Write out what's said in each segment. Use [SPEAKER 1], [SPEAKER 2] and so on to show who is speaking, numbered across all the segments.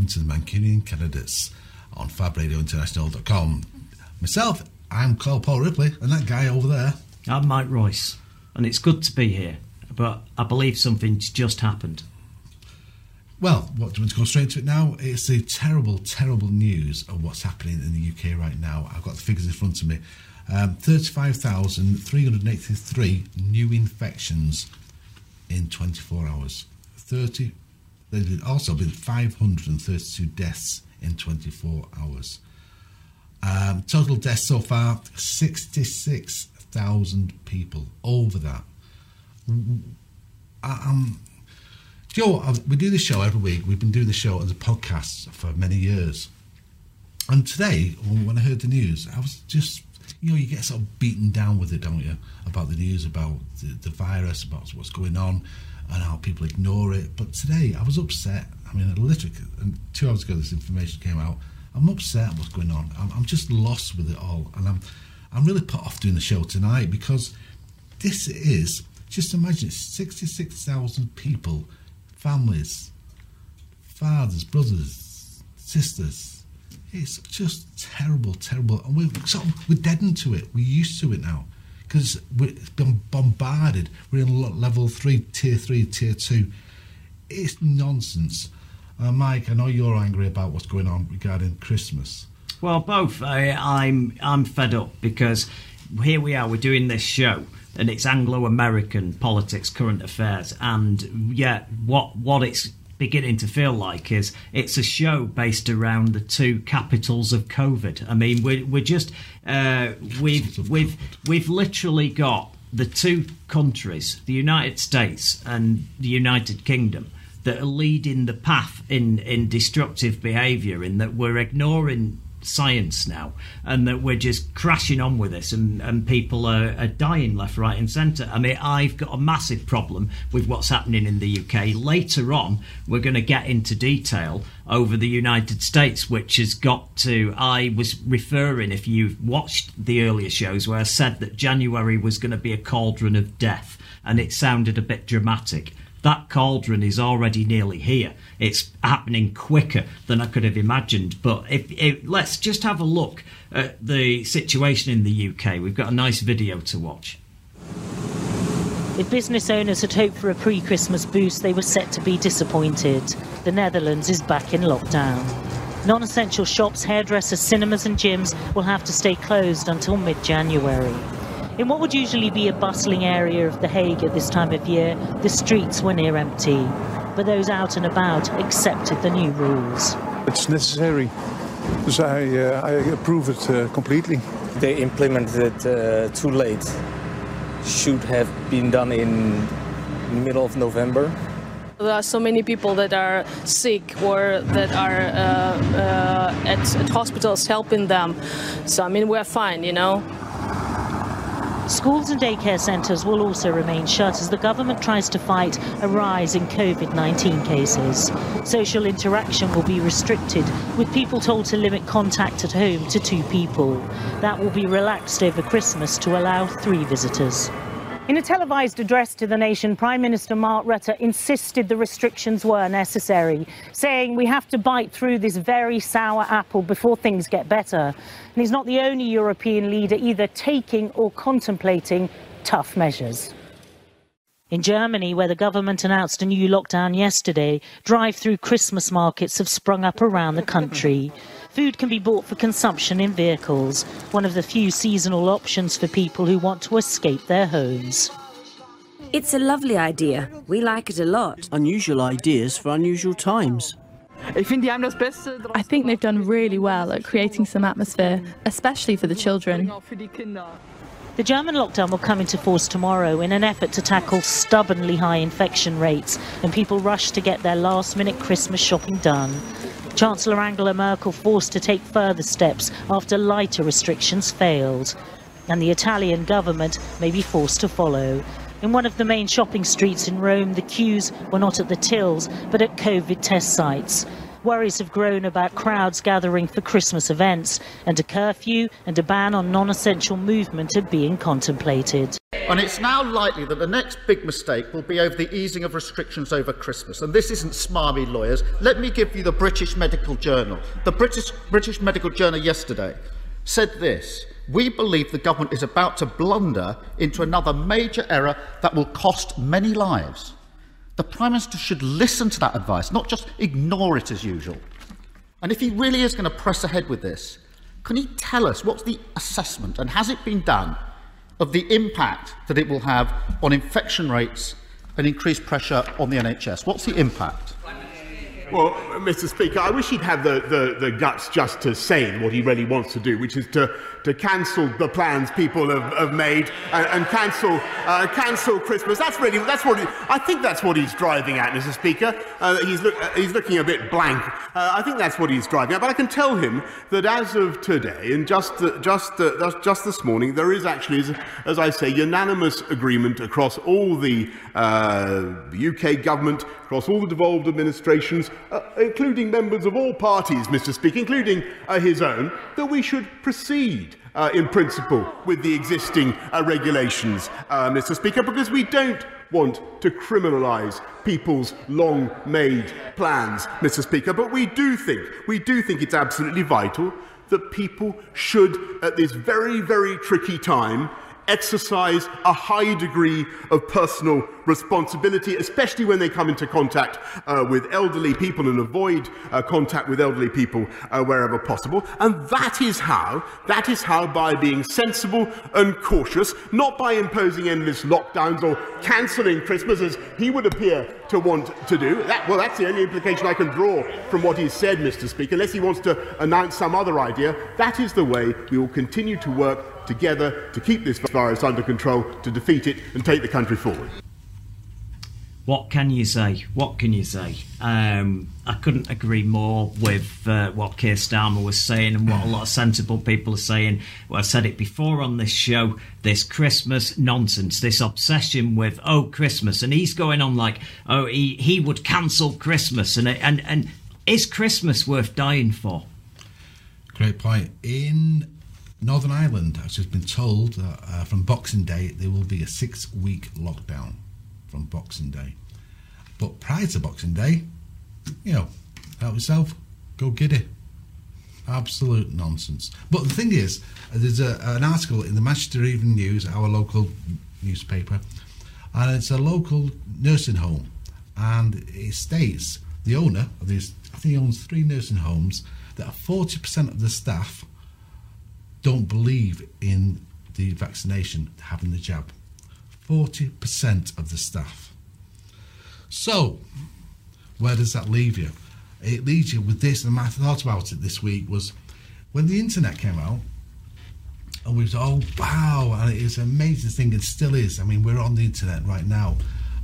[SPEAKER 1] Thursday, 9 o'clock. Welcome to the Mancunian Candidates on FabRadioInternational.com. Myself, I'm Carl Paul Ripley, and that guy over there.
[SPEAKER 2] I'm Mike Royce, and it's good to be here, but I believe something's just happened.
[SPEAKER 1] Well, what do you want to go straight to it now? It's the terrible, terrible news of what's happening in the UK right now. I've got the figures in front of me. Um, 35,383 new infections in 24 hours. 30. There's also been 532 deaths in 24 hours. Um, total deaths so far 66,000 people. Over that. I, um, do you know? We do this show every week. We've been doing the show as a podcast for many years. And today, when I heard the news, I was just, you know, you get sort of beaten down with it, don't you? About the news, about the, the virus, about what's going on, and how people ignore it. But today, I was upset. I mean, literally, two hours ago, this information came out. I'm upset at what's going on. I'm, I'm just lost with it all, and I'm, I'm really put off doing the show tonight because this is just imagine it's 66,000 people, families, fathers, brothers, sisters. It's just terrible, terrible, and we're sort of, we're deadened to it. We're used to it now because we've been bombarded. We're in level three, tier three, tier two. It's nonsense. Uh, Mike, I know you're angry about what's going on regarding Christmas.
[SPEAKER 2] Well, both. I, I'm I'm fed up because here we are. We're doing this show, and it's Anglo-American politics, current affairs, and yet what what it's beginning to feel like is it's a show based around the two capitals of COVID. I mean, we're we're just uh, we've we've we've literally got the two countries, the United States and the United Kingdom, that are leading the path in in destructive behaviour. In that we're ignoring science now and that we're just crashing on with this and, and people are, are dying left right and centre. I mean i've got a massive problem with what's happening in the uk later on we're going to get into detail over the united states which has got to i was referring if you've watched the earlier shows where i said that january was going to be a cauldron of death and it sounded a bit dramatic. That cauldron is already nearly here. It's happening quicker than I could have imagined. But if, if, let's just have a look at the situation in the UK. We've got a nice video to watch.
[SPEAKER 3] If business owners had hoped for a pre Christmas boost, they were set to be disappointed. The Netherlands is back in lockdown. Non essential shops, hairdressers, cinemas, and gyms will have to stay closed until mid January. In what would usually be a bustling area of The Hague at this time of year, the streets were near empty. But those out and about accepted the new rules.
[SPEAKER 4] It's necessary, so I, uh, I approve it uh, completely.
[SPEAKER 5] They implemented it uh, too late. Should have been done in middle of November.
[SPEAKER 6] There are so many people that are sick or that are uh, uh, at, at hospitals helping them. So I mean, we're fine, you know.
[SPEAKER 3] Schools and daycare centres will also remain shut as the government tries to fight a rise in COVID 19 cases. Social interaction will be restricted, with people told to limit contact at home to two people. That will be relaxed over Christmas to allow three visitors. In a televised address to the nation, Prime Minister Mark Rutte insisted the restrictions were necessary, saying we have to bite through this very sour apple before things get better. And he's not the only European leader either taking or contemplating tough measures. In Germany, where the government announced a new lockdown yesterday, drive through Christmas markets have sprung up around the country. Food can be bought for consumption in vehicles, one of the few seasonal options for people who want to escape their homes.
[SPEAKER 7] It's a lovely idea. We like it a lot.
[SPEAKER 8] Unusual ideas for unusual times.
[SPEAKER 9] I think they've done really well at creating some atmosphere, especially for the children.
[SPEAKER 3] The German lockdown will come into force tomorrow in an effort to tackle stubbornly high infection rates, and people rush to get their last minute Christmas shopping done. Chancellor Angela Merkel forced to take further steps after lighter restrictions failed. And the Italian government may be forced to follow. In one of the main shopping streets in Rome, the queues were not at the tills, but at COVID test sites. Worries have grown about crowds gathering for Christmas events, and a curfew and a ban on non essential movement are being contemplated.
[SPEAKER 10] And it's now likely that the next big mistake will be over the easing of restrictions over Christmas. And this isn't smarmy lawyers. Let me give you the British Medical Journal. The British, British Medical Journal yesterday said this We believe the government is about to blunder into another major error that will cost many lives. The Prime Minister should listen to that advice, not just ignore it as usual. And if he really is going to press ahead with this, can he tell us what's the assessment and has it been done of the impact that it will have on infection rates and increased pressure on the NHS? What's the impact?
[SPEAKER 11] Well, Mr. Speaker, I wish he'd have the, the, the guts just to say what he really wants to do, which is to, to cancel the plans people have, have made and, and cancel, uh, cancel Christmas. That's really that's what he, I think that's what he's driving at, Mr. Speaker. Uh, he's, look, uh, he's looking a bit blank. Uh, I think that's what he's driving at. But I can tell him that as of today, and just just just this morning, there is actually, as, as I say, unanimous agreement across all the UK uh, government, across all the devolved administrations, uh, including members of all parties, Mr. Speaker, including uh, his own, that we should proceed uh, in principle with the existing uh, regulations, uh, Mr. Speaker, because we don't want to criminalise people's long made plans, Mr. Speaker, but we do think, we do think it's absolutely vital that people should, at this very, very tricky time, exercise a high degree of personal responsibility, especially when they come into contact uh, with elderly people and avoid uh, contact with elderly people uh, wherever possible. And that is how, that is how by being sensible and cautious, not by imposing endless lockdowns or cancelling Christmas as he would appear to want to do. That, well, that's the only implication I can draw from what he's said, Mr. Speaker, unless he wants to announce some other idea. That is the way we will continue to work together to keep this virus under control, to defeat it and take the country forward.
[SPEAKER 2] What can you say? What can you say? Um, I couldn't agree more with uh, what Keir Starmer was saying and what a lot of sensible people are saying. Well, I said it before on this show this Christmas nonsense, this obsession with, oh, Christmas. And he's going on like, oh, he, he would cancel Christmas. And, and, and is Christmas worth dying for?
[SPEAKER 1] Great point. In Northern Ireland has just been told uh, from Boxing Day there will be a six week lockdown from Boxing Day. But prior to Boxing Day, you know, help yourself, go get it. Absolute nonsense. But the thing is, there's a, an article in the Manchester Evening News, our local newspaper, and it's a local nursing home. And it states the owner of this, I think he owns three nursing homes, that 40% of the staff don't believe in the vaccination, having the jab. 40% of the staff. So, where does that leave you? It leaves you with this, and I thought about it this week, was when the internet came out, and we was oh wow, and it is an amazing thing, it still is. I mean, we're on the internet right now,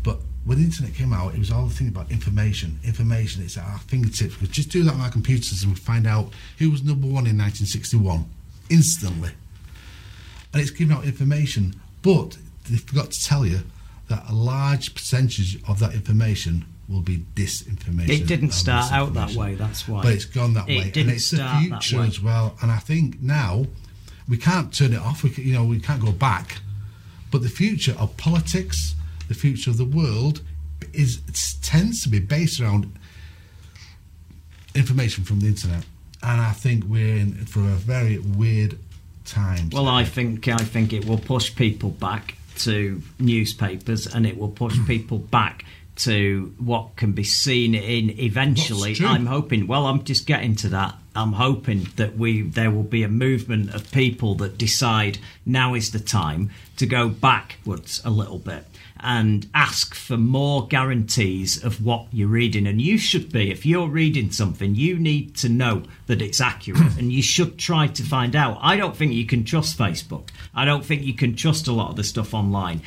[SPEAKER 1] but when the internet came out, it was all the thing about information. Information, it's at our fingertips. We just do that on our computers and we find out who was number one in 1961 instantly. And it's giving out information, but they forgot to tell you that a large percentage of that information will be disinformation.
[SPEAKER 2] It didn't start out that way, that's why.
[SPEAKER 1] But it's gone that
[SPEAKER 2] it
[SPEAKER 1] way.
[SPEAKER 2] Didn't
[SPEAKER 1] and it's
[SPEAKER 2] start
[SPEAKER 1] the future as well. And I think now we can't turn it off. We can, you know we can't go back. But the future of politics, the future of the world, is tends to be based around information from the internet. And I think we're in for a very weird time.
[SPEAKER 2] Well, I think I think it will push people back to newspapers, and it will push people back to what can be seen in eventually. I'm hoping. Well, I'm just getting to that. I'm hoping that we there will be a movement of people that decide now is the time to go backwards a little bit and ask for more guarantees of what you're reading. And you should be, if you're reading something, you need to know that it's accurate and you should try to find out. I don't think you can trust Facebook. I don't think you can trust a lot of the stuff online.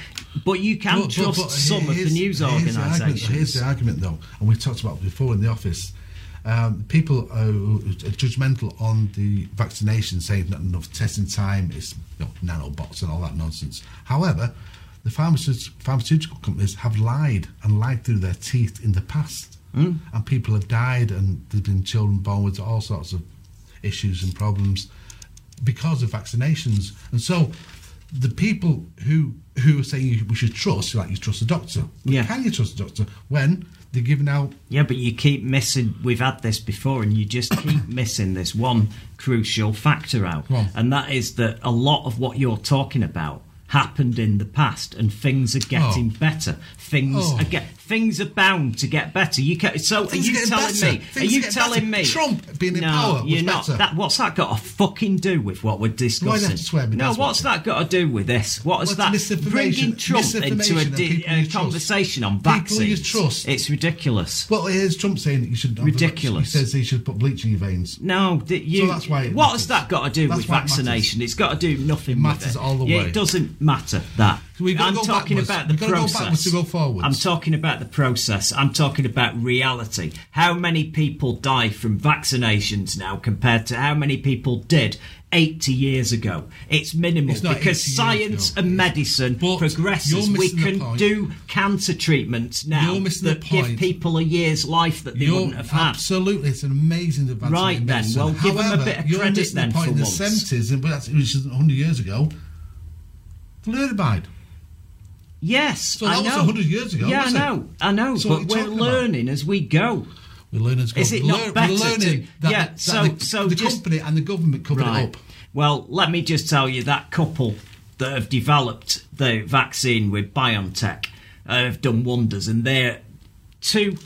[SPEAKER 2] But you can
[SPEAKER 1] But- but-
[SPEAKER 2] trust
[SPEAKER 1] but
[SPEAKER 2] some of the news
[SPEAKER 1] here's the argument-
[SPEAKER 2] organisations.
[SPEAKER 1] Here's the argument, though, and we've talked about it before in the office. Um, people are, judgmental on the vaccination, saying not enough testing time, it's you know, nanobots and all that nonsense. However, the pharmaceutical, companies have lied and lied through their teeth in the past.
[SPEAKER 2] Mm.
[SPEAKER 1] and people have died, and there's been children born with all sorts of issues and problems because of vaccinations. And so, the people who who are saying we should trust, like you trust a doctor, But
[SPEAKER 2] Yeah.
[SPEAKER 1] can you trust a doctor when they're giving out?
[SPEAKER 2] Yeah, but you keep missing. We've had this before, and you just keep missing this one crucial factor out, and that is that a lot of what you're talking about happened in the past, and things are getting
[SPEAKER 1] Oh.
[SPEAKER 2] better. Things
[SPEAKER 1] Oh.
[SPEAKER 2] are things are bound to get better. You can, so
[SPEAKER 1] Things
[SPEAKER 2] are you telling
[SPEAKER 1] better.
[SPEAKER 2] me?
[SPEAKER 1] Things
[SPEAKER 2] are you telling
[SPEAKER 1] better.
[SPEAKER 2] me
[SPEAKER 1] Trump being in
[SPEAKER 2] no,
[SPEAKER 1] power was
[SPEAKER 2] you're not.
[SPEAKER 1] better.
[SPEAKER 2] That, what's that got to fucking do with what we're discussing?
[SPEAKER 1] swear
[SPEAKER 2] no, what's that got to do with this? What is
[SPEAKER 1] What's
[SPEAKER 2] that? Bringing Trump into a, di- a
[SPEAKER 1] uh, trust.
[SPEAKER 2] conversation on
[SPEAKER 1] People
[SPEAKER 2] vaccines.
[SPEAKER 1] you trust.
[SPEAKER 2] It's ridiculous.
[SPEAKER 1] Well, here's Trump saying that you should.
[SPEAKER 2] Ridiculous.
[SPEAKER 1] He says he should put bleach in your veins.
[SPEAKER 2] No, you,
[SPEAKER 1] So that's why
[SPEAKER 2] what
[SPEAKER 1] matters.
[SPEAKER 2] has that got to do
[SPEAKER 1] That's
[SPEAKER 2] with
[SPEAKER 1] why it
[SPEAKER 2] vaccination? It's got to do nothing.
[SPEAKER 1] It matters all the way.
[SPEAKER 2] It doesn't matter that.
[SPEAKER 1] So we've gotta
[SPEAKER 2] I'm
[SPEAKER 1] go
[SPEAKER 2] talking
[SPEAKER 1] backwards.
[SPEAKER 2] about the
[SPEAKER 1] We've gotta go
[SPEAKER 2] process.
[SPEAKER 1] backwards to go forwards.
[SPEAKER 2] I'm talking about the process. I'm talking about reality. How many people die from vaccinations now compared to how many people did 80 years ago? It's minimal
[SPEAKER 1] It's
[SPEAKER 2] because
[SPEAKER 1] 80 years
[SPEAKER 2] science
[SPEAKER 1] ago.
[SPEAKER 2] and medicine
[SPEAKER 1] But
[SPEAKER 2] progresses. We can do cancer treatments now
[SPEAKER 1] You're missing the
[SPEAKER 2] that give people a year's life that they
[SPEAKER 1] You're
[SPEAKER 2] wouldn't have had.
[SPEAKER 1] absolutely, it's an amazing advance.
[SPEAKER 2] Right then, well, give 'em a bit of
[SPEAKER 1] you're
[SPEAKER 2] credit then
[SPEAKER 1] the point
[SPEAKER 2] for
[SPEAKER 1] in the
[SPEAKER 2] once.
[SPEAKER 1] seventies, and that's which is hundred years ago. Fluoride.
[SPEAKER 2] Yes,
[SPEAKER 1] So
[SPEAKER 2] I
[SPEAKER 1] that was
[SPEAKER 2] know.
[SPEAKER 1] 100 years ago,
[SPEAKER 2] Yeah, I know, I know.
[SPEAKER 1] So
[SPEAKER 2] but we're
[SPEAKER 1] talking about?
[SPEAKER 2] learning as we go.
[SPEAKER 1] We're learning. to go-
[SPEAKER 2] Is it not
[SPEAKER 1] lear-
[SPEAKER 2] better
[SPEAKER 1] We're learning
[SPEAKER 2] to-
[SPEAKER 1] that,
[SPEAKER 2] yeah,
[SPEAKER 1] that
[SPEAKER 2] so-
[SPEAKER 1] the,
[SPEAKER 2] so
[SPEAKER 1] the
[SPEAKER 2] just-
[SPEAKER 1] company and the government covered
[SPEAKER 2] Right.
[SPEAKER 1] it up.
[SPEAKER 2] Well, let me just tell you that couple that have developed the vaccine with BioNTech uh, have done wonders, and they're two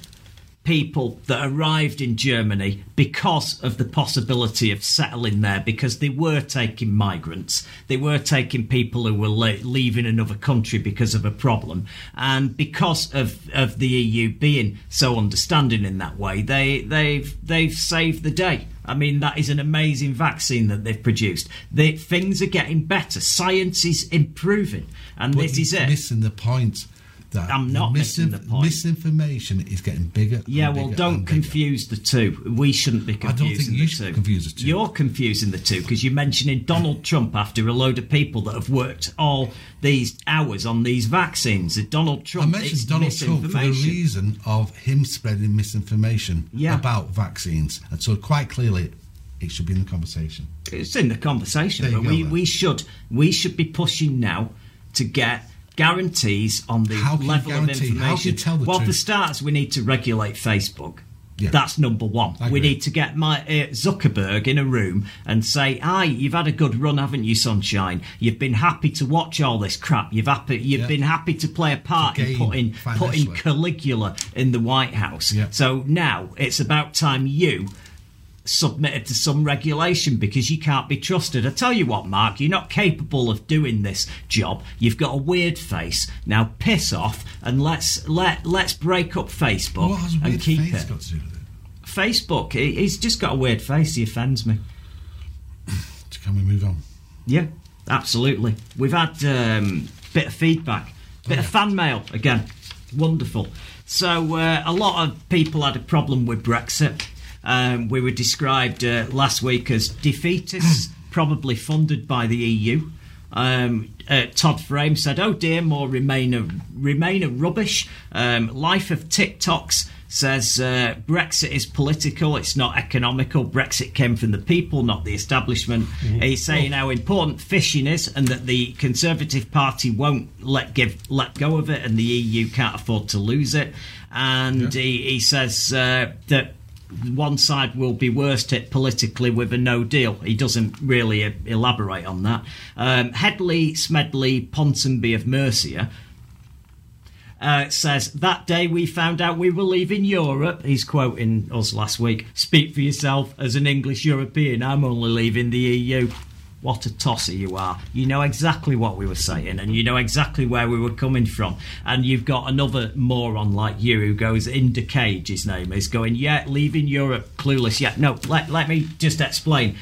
[SPEAKER 2] people that arrived in Germany because of the possibility of settling there because they were taking migrants. They were taking people who were le- leaving another country because of a problem. And because of, of the EU being so understanding in that way they they've they've saved the day. I mean that is an amazing vaccine that they've produced. The, things are getting better. Science is improving. And
[SPEAKER 1] But
[SPEAKER 2] this is it.
[SPEAKER 1] Missing the point. That
[SPEAKER 2] I'm not
[SPEAKER 1] the
[SPEAKER 2] missing the point.
[SPEAKER 1] Misinformation is getting bigger.
[SPEAKER 2] Yeah, well,
[SPEAKER 1] bigger
[SPEAKER 2] don't confuse the two. We shouldn't be
[SPEAKER 1] I don't
[SPEAKER 2] confusing
[SPEAKER 1] think you
[SPEAKER 2] the
[SPEAKER 1] should
[SPEAKER 2] two.
[SPEAKER 1] confuse the two.
[SPEAKER 2] You're confusing the two because you're mentioning Donald Trump after a load of people that have worked all these hours on these vaccines. Donald
[SPEAKER 1] I
[SPEAKER 2] Trump
[SPEAKER 1] mentioned
[SPEAKER 2] it's
[SPEAKER 1] Donald Trump for the reason of him spreading misinformation
[SPEAKER 2] Yeah.
[SPEAKER 1] about vaccines, and so quite clearly, it should be in the conversation.
[SPEAKER 2] It's in the conversation, but
[SPEAKER 1] go
[SPEAKER 2] we,
[SPEAKER 1] then.
[SPEAKER 2] we should we should be pushing now to get guarantees on the
[SPEAKER 1] How
[SPEAKER 2] level of information.
[SPEAKER 1] How can you tell the
[SPEAKER 2] well, for
[SPEAKER 1] truth?
[SPEAKER 2] starters, we need to regulate Facebook.
[SPEAKER 1] Yeah.
[SPEAKER 2] That's number one. We need to get my uh, Zuckerberg in a room and say, "Hi, you've had a good run, haven't you, sunshine? You've been happy to watch all this crap. You've happy, you've
[SPEAKER 1] Yeah.
[SPEAKER 2] been happy to play a part in putting putting. Caligula in the White House.
[SPEAKER 1] Yeah.
[SPEAKER 2] So now it's about time you submitted to some regulation because you can't be trusted. I tell you what, Mark, you're not capable of doing this job. You've got a weird face. Now piss off and let's let let's break up Facebook and keep it.
[SPEAKER 1] got to do with it?
[SPEAKER 2] Facebook, he- he's just got a weird face. He offends me.
[SPEAKER 1] Can we move on?
[SPEAKER 2] Yeah, absolutely. We've had um, bit of feedback, bit of fan mail again. Wonderful. So uh, a lot of people had a problem with Brexit. Um, we were described uh, last week as defeatists, probably funded by the EU. Um, uh, Todd Frame said, "Oh dear, more Remainer Remainer rubbish." Um, Life of TikToks says uh, Brexit is political; it's not economical. Brexit came from the people, not the establishment. He's saying how important fishing is, and that the Conservative Party won't let give let go of it, and the EU can't afford to lose it. And he, he says uh, that one side will be worst hit politically with a no deal. He doesn't really elaborate on that. Um, Headley Smedley Ponsonby of Mercia uh, says that day we found out we were leaving Europe. He's quoting us last week. Speak for yourself as an English European. I'm only leaving the EU. What a tosser you are. You know exactly what we were saying and you know exactly where we were coming from. And you've got another moron like you who goes into cage, his name is, going, Yeah, leaving Europe, clueless. Yeah, no, let, let me just explain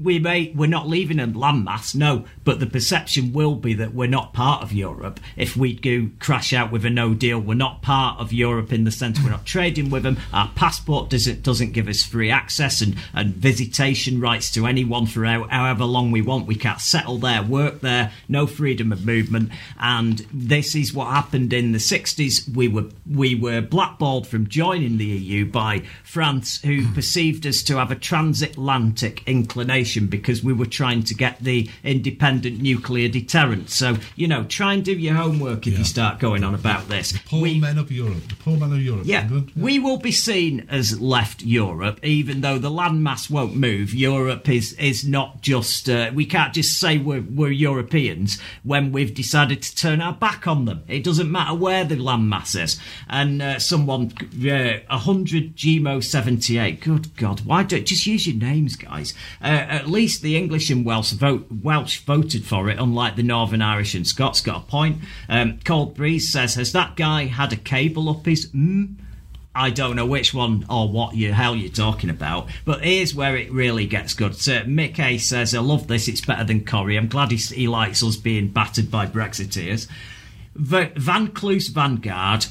[SPEAKER 2] we may we're not leaving a landmass, no, but the perception will be that we're not part of Europe. If we do crash out with a no deal, we're not part of Europe in the sense we're not trading with them. Our passport doesn't doesn't give us free access and, and visitation rights to anyone for however long we want. We can't settle there, work there, no freedom of movement. And this is what happened in the sixties. We were we were blackballed from joining the EU by France, who perceived us to have a transatlantic inclination because we were trying to get the independent nuclear deterrent. So, you know, try and do your homework if
[SPEAKER 1] Yeah.
[SPEAKER 2] you start going on about this.
[SPEAKER 1] The poor men of Europe. The poor men of Europe.
[SPEAKER 2] Yeah,
[SPEAKER 1] England.
[SPEAKER 2] we will be seen as left Europe, even though the landmass won't move. Europe is is not just. Uh, we can't just say we're, we're Europeans when we've decided to turn our back on them. It doesn't matter where the landmass is. And uh, someone, uh, hundred GMO seventy eight. Good God, why don't just use your names, guys? Uh, at least the English and Welsh vote Welsh voted for it, unlike the Northern Irish and Scots. Got a point. Um, Cold Breeze says, has that guy had a cable up his? Mm? I don't know which one or what you hell you're talking about, but here's where it really gets good. So Mick A says, "I love this. It's better than Corrie. I'm glad he, he likes us being battered by Brexiteers." Van Cluse Vanguard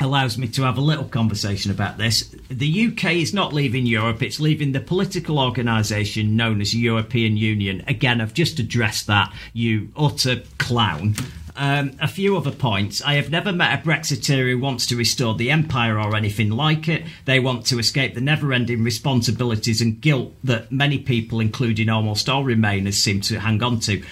[SPEAKER 2] allows me to have a little conversation about this. The UK is not leaving Europe, it's leaving the political organisation known as European Union. Again, I've just addressed that, you utter clown. Um, a few other points. I have never met a Brexiteer who wants to restore the empire or anything like it. They want to escape the never ending responsibilities and guilt that many people, including almost all Remainers, seem to hang on to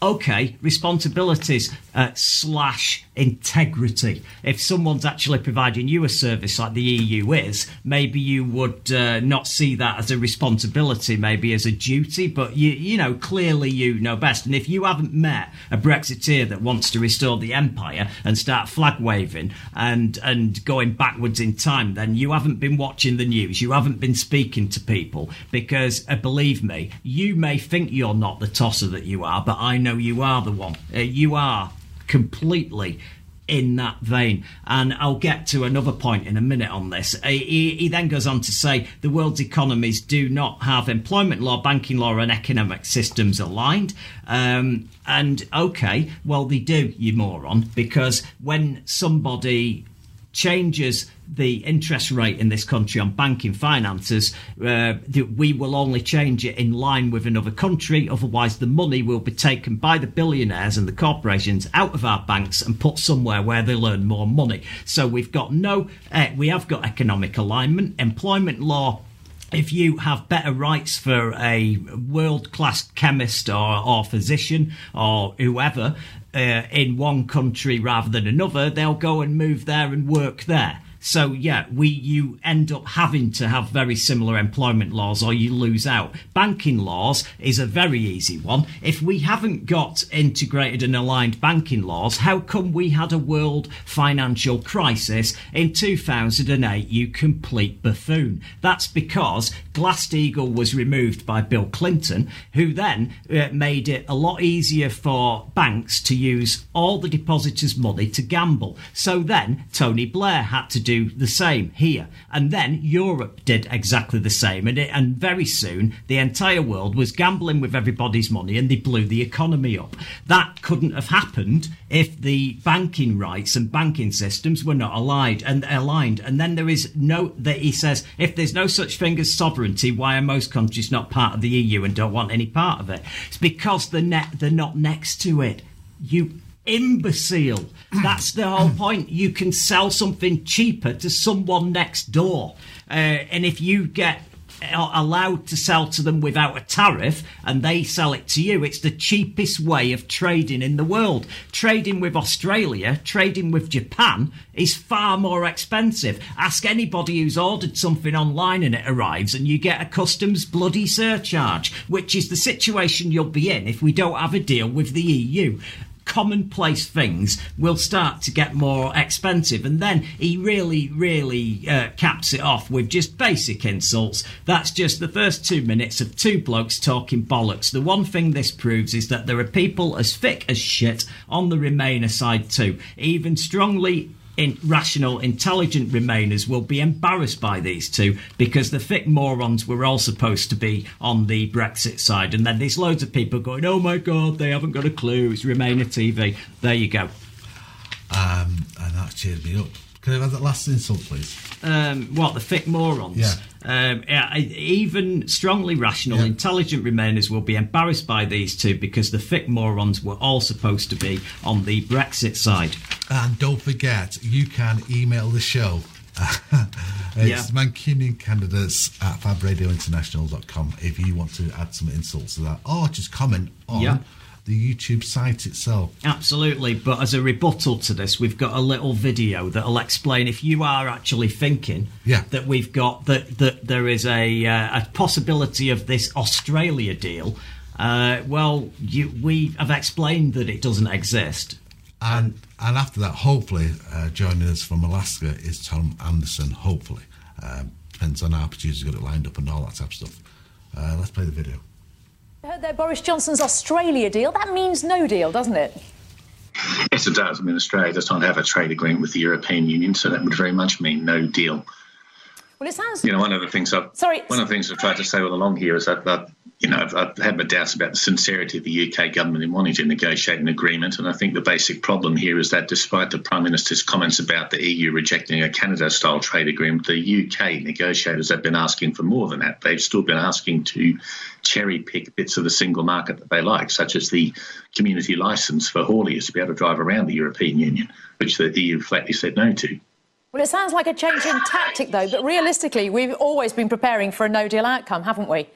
[SPEAKER 2] okay, responsibilities uh, slash integrity. If someone's actually providing you a service like the EU is, maybe you would uh, not see that as a responsibility, maybe as a duty. But you, you know, clearly you know best. And if you haven't met a Brexiteer that wants to restore the empire and start flag waving and and going backwards in time, then you haven't been watching the news. You haven't been speaking to people because, uh, believe me, you may think you're not the tosser that you are, but I know you are the one. Uh, you are completely in that vein. And I'll get to another point in a minute on this. Uh, He, he then goes on to say the world's economies do not have employment law, banking law, and economic systems aligned. Um, and okay, well, they do, you moron, because when somebody changes the interest rate in this country on banking finances, uh, we will only change it in line with another country. Otherwise, the money will be taken by the billionaires and the corporations out of our banks and put somewhere where they'll earn more money. So we've got no, uh, we have got economic alignment, employment law if you have better rights for a world class chemist or, or physician or whoever uh, in one country rather than another, they'll go and move there and work there. So yeah, we you end up having to have very similar employment laws or you lose out. Banking laws is a very easy one. If we haven't got integrated and aligned banking laws, how come we had a world financial crisis in 2008, you complete buffoon? That's because Glass-Steagall was removed by Bill Clinton, who then uh, made it a lot easier for banks to use all the depositors' money to gamble. So then Tony Blair had to do the same here. And then Europe did exactly the same. And, it, and very soon, the entire world was gambling with everybody's money and they blew the economy up. That couldn't have happened if the banking rights and banking systems were not aligned and aligned. And then there is no, that he says, if there's no such thing as sovereignty, why are most countries not part of the EU and don't want any part of it? It's because they're, ne- they're not next to it. You imbecile. That's the whole point. You can sell something cheaper to someone next door. Uh, and if you get allowed to sell to them without a tariff and they sell it to you, it's the cheapest way of trading in the world. Trading with Australia, trading with Japan is far more expensive. Ask anybody who's ordered something online and it arrives and you get a customs bloody surcharge, which is the situation you'll be in if we don't have a deal with the EU commonplace things will start to get more expensive. And then he really, really uh, caps it off with just basic insults. That's just the first two minutes of two blokes talking bollocks. The one thing this proves is that there are people as thick as shit on the Remainer side too. Even strongly in rational, intelligent Remainers will be embarrassed by these two because the thick morons were all supposed to be on the Brexit side. And then there's loads of people going, oh my God, they haven't got a clue. It's Remainer TV. There you go.
[SPEAKER 1] Um, and that cheered me up. Can I have that last insult, please?
[SPEAKER 2] Um, what, the thick morons?
[SPEAKER 1] Yeah.
[SPEAKER 2] Um, yeah, even strongly rational,
[SPEAKER 1] Yeah.
[SPEAKER 2] intelligent Remainers will be embarrassed by these two because the thick morons were all supposed to be on the Brexit side.
[SPEAKER 1] And don't forget, you can email the show. it's Mancunian candidates at fabradiointernational.com if you want to add some insults to that or just comment on
[SPEAKER 2] Yeah.
[SPEAKER 1] The YouTube site itself.
[SPEAKER 2] Absolutely, but as a rebuttal to this, we've got a little video that'll explain if you are actually thinking
[SPEAKER 1] Yeah.
[SPEAKER 2] that we've got that that there is a uh, a possibility of this Australia deal. Uh, well, you, we have explained that it doesn't exist.
[SPEAKER 1] And and after that, hopefully, uh, joining us from Alaska is Tom Anderson. Hopefully, um, depends on our producer's got it lined up and all that type of stuff. Uh, let's play the video.
[SPEAKER 12] Uh, Heard that Boris Johnson's Australia deal. That means no deal, doesn't it?
[SPEAKER 13] Yes, it does. I mean, Australia does not have a trade agreement with the European Union, so that would very much mean no deal.
[SPEAKER 12] Well, it sounds.
[SPEAKER 13] You know, one of the things I've
[SPEAKER 12] Sorry.
[SPEAKER 13] one of the things I've tried to say all along here is that, that you know I've, I've had my doubts about the sincerity of the UK government in wanting to negotiate an agreement, and I think the basic problem here is that despite the Prime Minister's comments about the EU rejecting a Canada-style trade agreement, the UK negotiators have been asking for more than that. They've still been asking to cherry pick bits of the single market that they like, such as the community license for hauliers to be able to drive around the European Union, which the EU flatly said no to.
[SPEAKER 12] Well, it sounds like a change in tactic, though. But realistically, we've always been preparing for a no deal outcome, haven't we?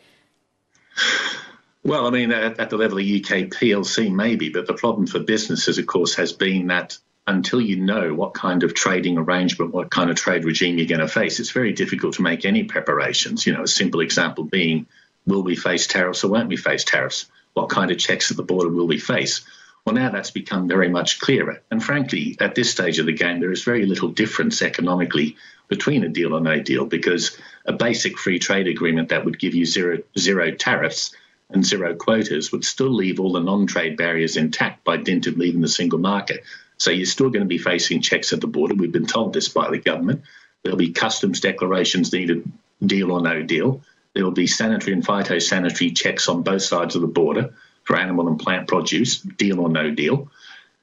[SPEAKER 13] Well, I mean, at, at the level of UK PLC, maybe, but the problem for businesses, of course, has been that until you know what kind of trading arrangement, what kind of trade regime you're going to face, it's very difficult to make any preparations. You know, a simple example being will we face tariffs or won't we face tariffs? What kind of checks at the border will we face? Well, now that's become very much clearer. And frankly, at this stage of the game, there is very little difference economically between a deal or no deal because a basic free trade agreement that would give you zero, zero tariffs and zero quotas would still leave all the non trade barriers intact by dint of leaving the single market. So you're still going to be facing checks at the border. We've been told this by the government. There'll be customs declarations needed, deal or no deal. There will be sanitary and phytosanitary checks on both sides of the border for animal and plant produce, deal or no deal.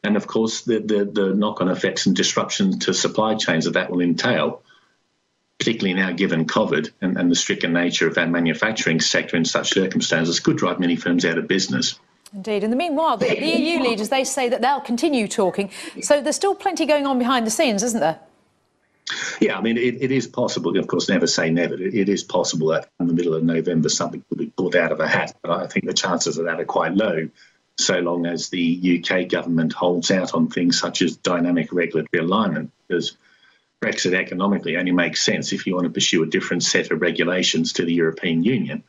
[SPEAKER 13] And of course, the, the, the knock on effects and disruptions to supply chains that that will entail, particularly now given COVID and, and the stricken nature of our manufacturing sector in such circumstances, could drive many firms out of business.
[SPEAKER 12] Indeed. In the meanwhile, the, the EU leaders they say that they'll continue talking. So there's still plenty going on behind the scenes, isn't there?
[SPEAKER 13] Yeah, I mean, it, it is possible. Of course, never say never. It, it is possible that in the middle of November something will be pulled out of a hat, but I think the chances of that are quite low, so long as the UK government holds out on things such as dynamic regulatory alignment, because Brexit economically only makes sense if you want to pursue a different set of regulations to the European Union.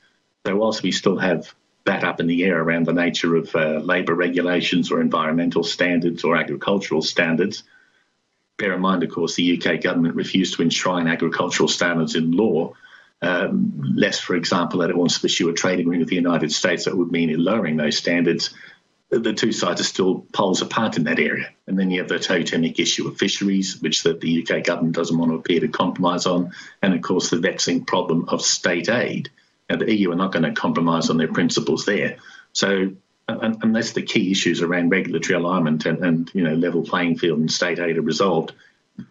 [SPEAKER 13] So, whilst we still have that up in the air around the nature of uh, labour regulations or environmental standards or agricultural standards, bear in mind, of course, the UK government refused to enshrine agricultural standards in law, um, lest, for example, that it wants to pursue a trade agreement with the United States that would mean lowering those standards. The two sides are still poles apart in that area. And then you have the totemic issue of fisheries, which the, the UK government doesn't want to appear to compromise on. And of course, the vexing problem of state aid. Now, the EU are not going to compromise on their principles there. So unless the key issues around regulatory alignment and, and you know level playing field and state aid are resolved,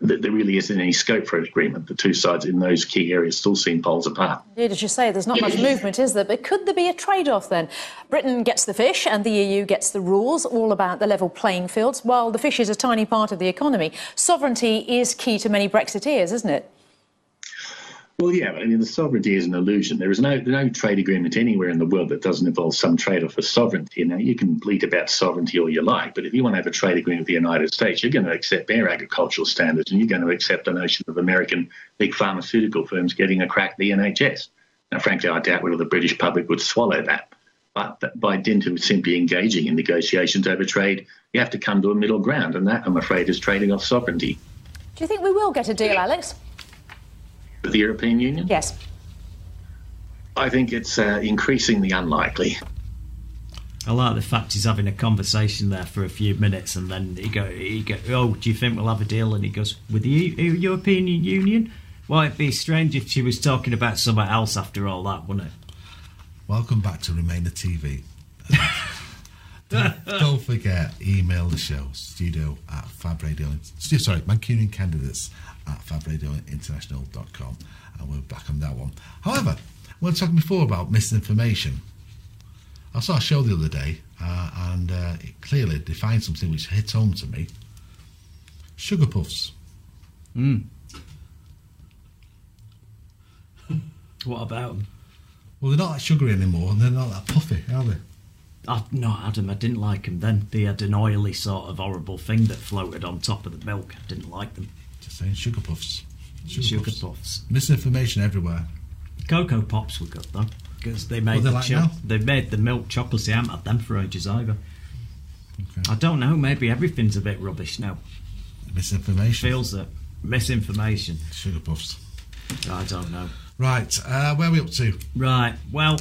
[SPEAKER 13] there really isn't any scope for an agreement. The two sides in those key areas still seem poles apart.
[SPEAKER 12] Indeed, as you say, there's not much movement, is there? But could there be a trade off then? Britain gets the fish and the EU gets the rules, all about the level playing fields, while the fish is a tiny part of the economy. Sovereignty is key to many Brexiteers, isn't it?
[SPEAKER 13] Well, yeah, I mean, the sovereignty is an illusion. There is no no trade agreement anywhere in the world that doesn't involve some trade-off for sovereignty. Now, you can bleat about sovereignty all you like, but if you want to have a trade agreement with the United States, you're going to accept their agricultural standards, and you're going to accept the notion of American big pharmaceutical firms getting a crack at the NHS. Now, frankly, I doubt whether the British public would swallow that. But by dint of simply engaging in negotiations over trade, you have to come to a middle ground, and that, I'm afraid, is trading off sovereignty.
[SPEAKER 12] Do you think we will get a deal, Alex?
[SPEAKER 13] With the European Union?
[SPEAKER 12] Yes.
[SPEAKER 13] I think it's uh, increasingly unlikely.
[SPEAKER 2] I like the fact he's having a conversation there for a few minutes, and then he go, he go, "Oh, do you think we'll have a deal?" And he goes, "With the E- European Union." Well, it'd be strange if she was talking about something else after all that, wouldn't it?
[SPEAKER 1] Welcome back to Remainer TV. don't, don't forget, email the show, studio at Fab Radio, stu- sorry, Mancunian candidates at fabradiointernational.com, and we're back on that one. However, we were talking before about misinformation. I saw a show the other day, uh, and uh, it clearly defined something which hit home to me. Sugar puffs.
[SPEAKER 2] Mm. What about them?
[SPEAKER 1] Well, they're not that sugary anymore, and they're not that puffy, are they?
[SPEAKER 2] Oh, no, Adam, I didn't like them then. They had an oily sort of horrible thing that floated on top of the milk. I didn't like them.
[SPEAKER 1] Just saying, sugar puffs.
[SPEAKER 2] Sugar, puffs.
[SPEAKER 1] Misinformation everywhere.
[SPEAKER 2] Cocoa Pops were good though, because they made the
[SPEAKER 1] like
[SPEAKER 2] cho- they made the milk chocolate. I haven't had them for ages either. I don't know. Maybe everything's a bit rubbish now.
[SPEAKER 1] Misinformation.
[SPEAKER 2] Feels it. Misinformation.
[SPEAKER 1] Sugar puffs.
[SPEAKER 2] I don't know.
[SPEAKER 1] Right, uh, where are we up to?
[SPEAKER 2] Right. Well,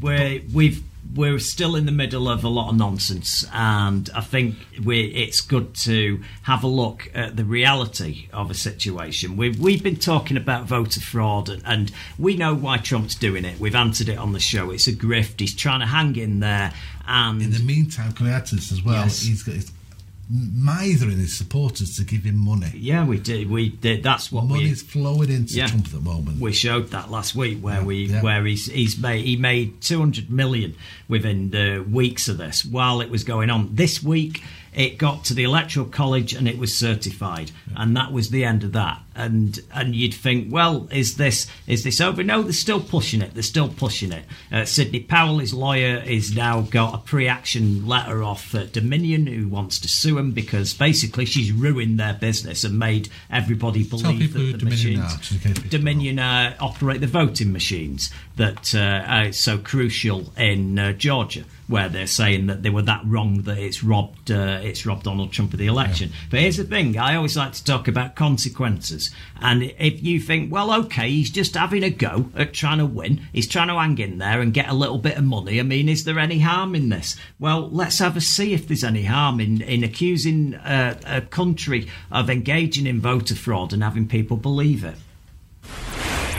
[SPEAKER 2] we're we've we're still in the middle of a lot of nonsense, and I think we it's good to have a look at the reality of a situation. We've we've been talking about voter fraud, and, and we know why Trump's doing it. We've answered it on the show. It's a grift. He's trying to hang in there, and
[SPEAKER 1] In the meantime, can I add to this as well?
[SPEAKER 2] Yes.
[SPEAKER 1] He's got he's mithering his supporters to give him money.
[SPEAKER 2] Yeah, we did. We did. That's what we.
[SPEAKER 1] Money's flowing into
[SPEAKER 2] Yeah.
[SPEAKER 1] Trump at the moment.
[SPEAKER 2] We showed that last week, where
[SPEAKER 1] Yeah,
[SPEAKER 2] we
[SPEAKER 1] yeah.
[SPEAKER 2] where he's he's made he made two hundred million within the weeks of this while it was going on. This week it got to the electoral college and it was certified, and that was the end of that. And and you'd think, well, is this is this over? No, they're still pushing it. They're still pushing it. Uh, Sidney Powell, his lawyer, is now got a pre-action letter off uh, Dominion, who wants to sue him because basically she's ruined their business and made everybody believe that the
[SPEAKER 1] Dominion
[SPEAKER 2] machines.
[SPEAKER 1] are, just in case people
[SPEAKER 2] Dominion uh, operate the voting machines that uh, are so crucial in uh, Georgia, where they're saying that they were that wrong that it's robbed uh, it's robbed Donald Trump of the election. But here's the thing: I always like to talk about consequences. And if you think, well, okay, he's just having a go at trying to win, he's trying to hang in there and get a little bit of money. I mean, is there any harm in this? Well, let's have a see if there's any harm in in accusing uh, a country of engaging in voter fraud and having people believe it.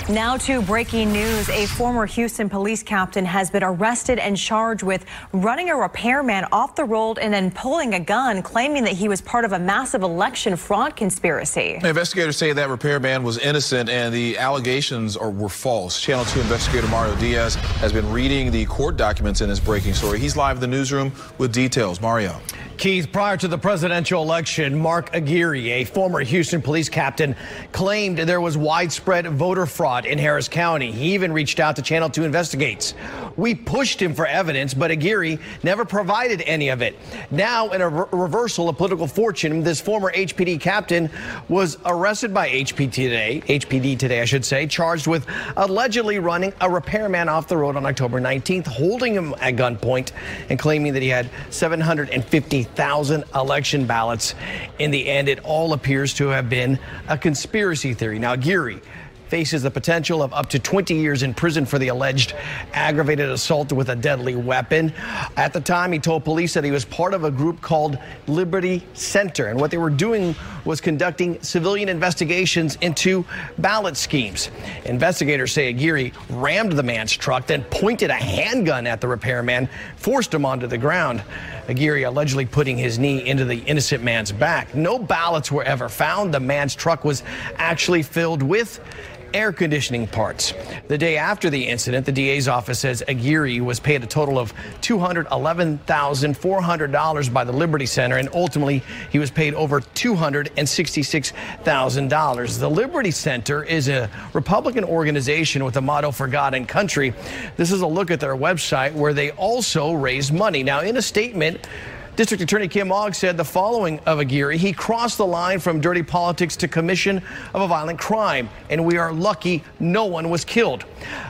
[SPEAKER 14] Now to breaking news. A former Houston police captain has been arrested and charged with running a repairman off the road and then pulling a gun, claiming that he was part of a massive election fraud conspiracy.
[SPEAKER 15] Investigators say that repairman was innocent and the allegations are, were false. Channel 2 investigator Mario Diaz has been reading the court documents in this breaking story. He's live in the newsroom with details. Mario.
[SPEAKER 16] Keith, prior to the presidential election, Mark Aguirre, a former Houston police captain, claimed there was widespread voter fraud in Harris County. He even reached out to Channel 2 Investigates. We pushed him for evidence, but Aguirre never provided any of it. Now, in a re- reversal of political fortune, this former HPD captain was arrested by HPD today, HPD today, I should say, charged with allegedly running a repairman off the road on October 19th, holding him at gunpoint and claiming that he had 750,000 election ballots. In the end, it all appears to have been a conspiracy theory. Now, Aguirre faces the potential of up to 20 years in prison for the alleged aggravated assault with a deadly weapon. At the time, he told police that he was part of a group called Liberty Center, and what they were doing was conducting civilian investigations into ballot schemes. Investigators say Aguirre rammed the man's truck, then pointed a handgun at the repairman, forced him onto the ground. Aguirre allegedly putting his knee into the innocent man's back. No ballots were ever found. The man's truck was actually filled with air conditioning parts. The day after the incident, the DA's office says Aguirre was paid a total of $211,400 by the Liberty Center, and ultimately he was paid over $266,000. The Liberty Center is a Republican organization with a motto for God and country. This is a look at their website where they also raise money. Now, in a statement, District Attorney Kim Ogg said the following of Aguirre. He crossed the line from dirty politics to commission of a violent crime, and we are lucky no one was killed.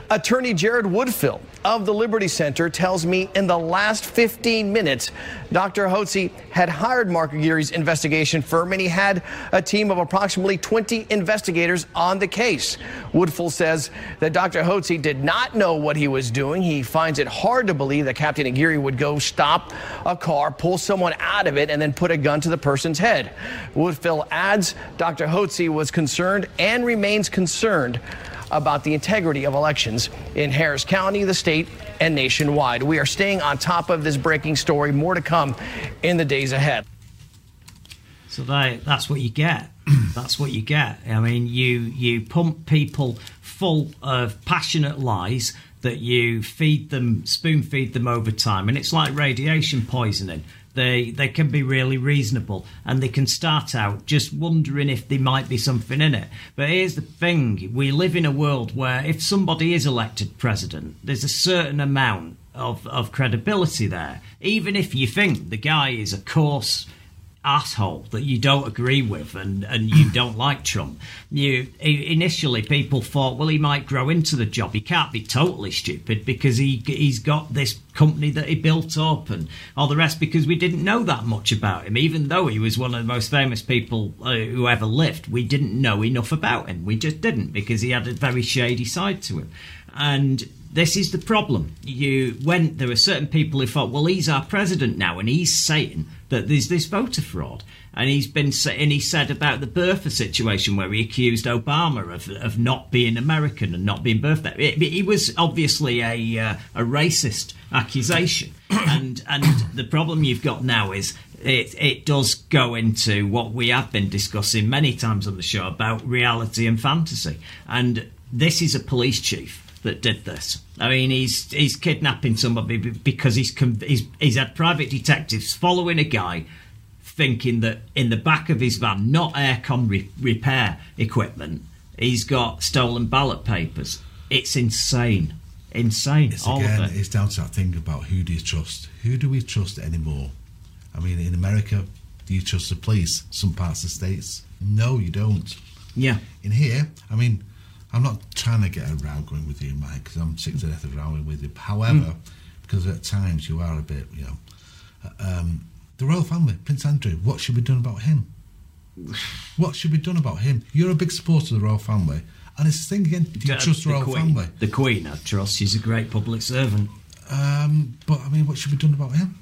[SPEAKER 16] Attorney Jared Woodfill of the Liberty Center tells me in the last 15 minutes, Dr. Hotze had hired Mark Aguirre's investigation firm and he had a team of approximately 20 investigators on the case. Woodfill says that Dr. Hotze did not know what he was doing. He finds it hard to believe that Captain Aguirre would go stop a car, pull someone out of it, and then put a gun to the person's head. Woodfill adds Dr. Hotze was concerned and remains concerned about the integrity of elections in Harris County, the state, and nationwide. We are staying on top of this breaking story. More to come in the days ahead.
[SPEAKER 2] So that, that's what you get. that's what you get. I mean, you you pump people full of passionate lies that you feed them, spoon feed them over time, and it's like radiation poisoning. They they can be really reasonable, and they can start out just wondering if there might be something in it. But here's the thing: we live in a world where if somebody is elected president, there's a certain amount of of credibility there, even if you think the guy is a coarse asshole that you don't agree with and, and you don't like Trump. You initially people thought, well, he might grow into the job. He can't be totally stupid because he he's got this company that he built up and all the rest. Because we didn't know that much about him, even though he was one of the most famous people uh, who ever lived. We didn't know enough about him. We just didn't because he had a very shady side to him. And this is the problem. You when there are certain people who thought, well, he's our president now, and he's saying that there's this voter fraud, and he's been and he said about the birther situation where he accused Obama of of not being American and not being birthed. It, it was obviously a uh, a racist accusation, and and the problem you've got now is it, it does go into what we have been discussing many times on the show about reality and fantasy. And this is a police chief that did this. I mean, he's he's kidnapping somebody because he's he's he's had private detectives following a guy, thinking that in the back of his van, not aircon re- repair equipment, he's got stolen ballot papers. It's insane, insane.
[SPEAKER 1] It's
[SPEAKER 2] all
[SPEAKER 1] again,
[SPEAKER 2] of it.
[SPEAKER 1] it's down to that thing about who do you trust? Who do we trust anymore? I mean, in America, do you trust the police? Some parts of the states, no, you don't.
[SPEAKER 2] Yeah.
[SPEAKER 1] In here, I mean, I'm not trying to get a row going with you, Mike, because I'm sick to death of rowing with you. However, mm. because at times you are a bit, you know, um, the royal family, Prince Andrew, what should be done about him? What should be done about him? You're a big supporter of the royal family, and it's the thing again. Do you
[SPEAKER 2] the,
[SPEAKER 1] trust the, royal
[SPEAKER 2] Queen,
[SPEAKER 1] family?
[SPEAKER 2] The Queen, I trust. She's a great public servant.
[SPEAKER 1] Um, but I mean, what should be done about him?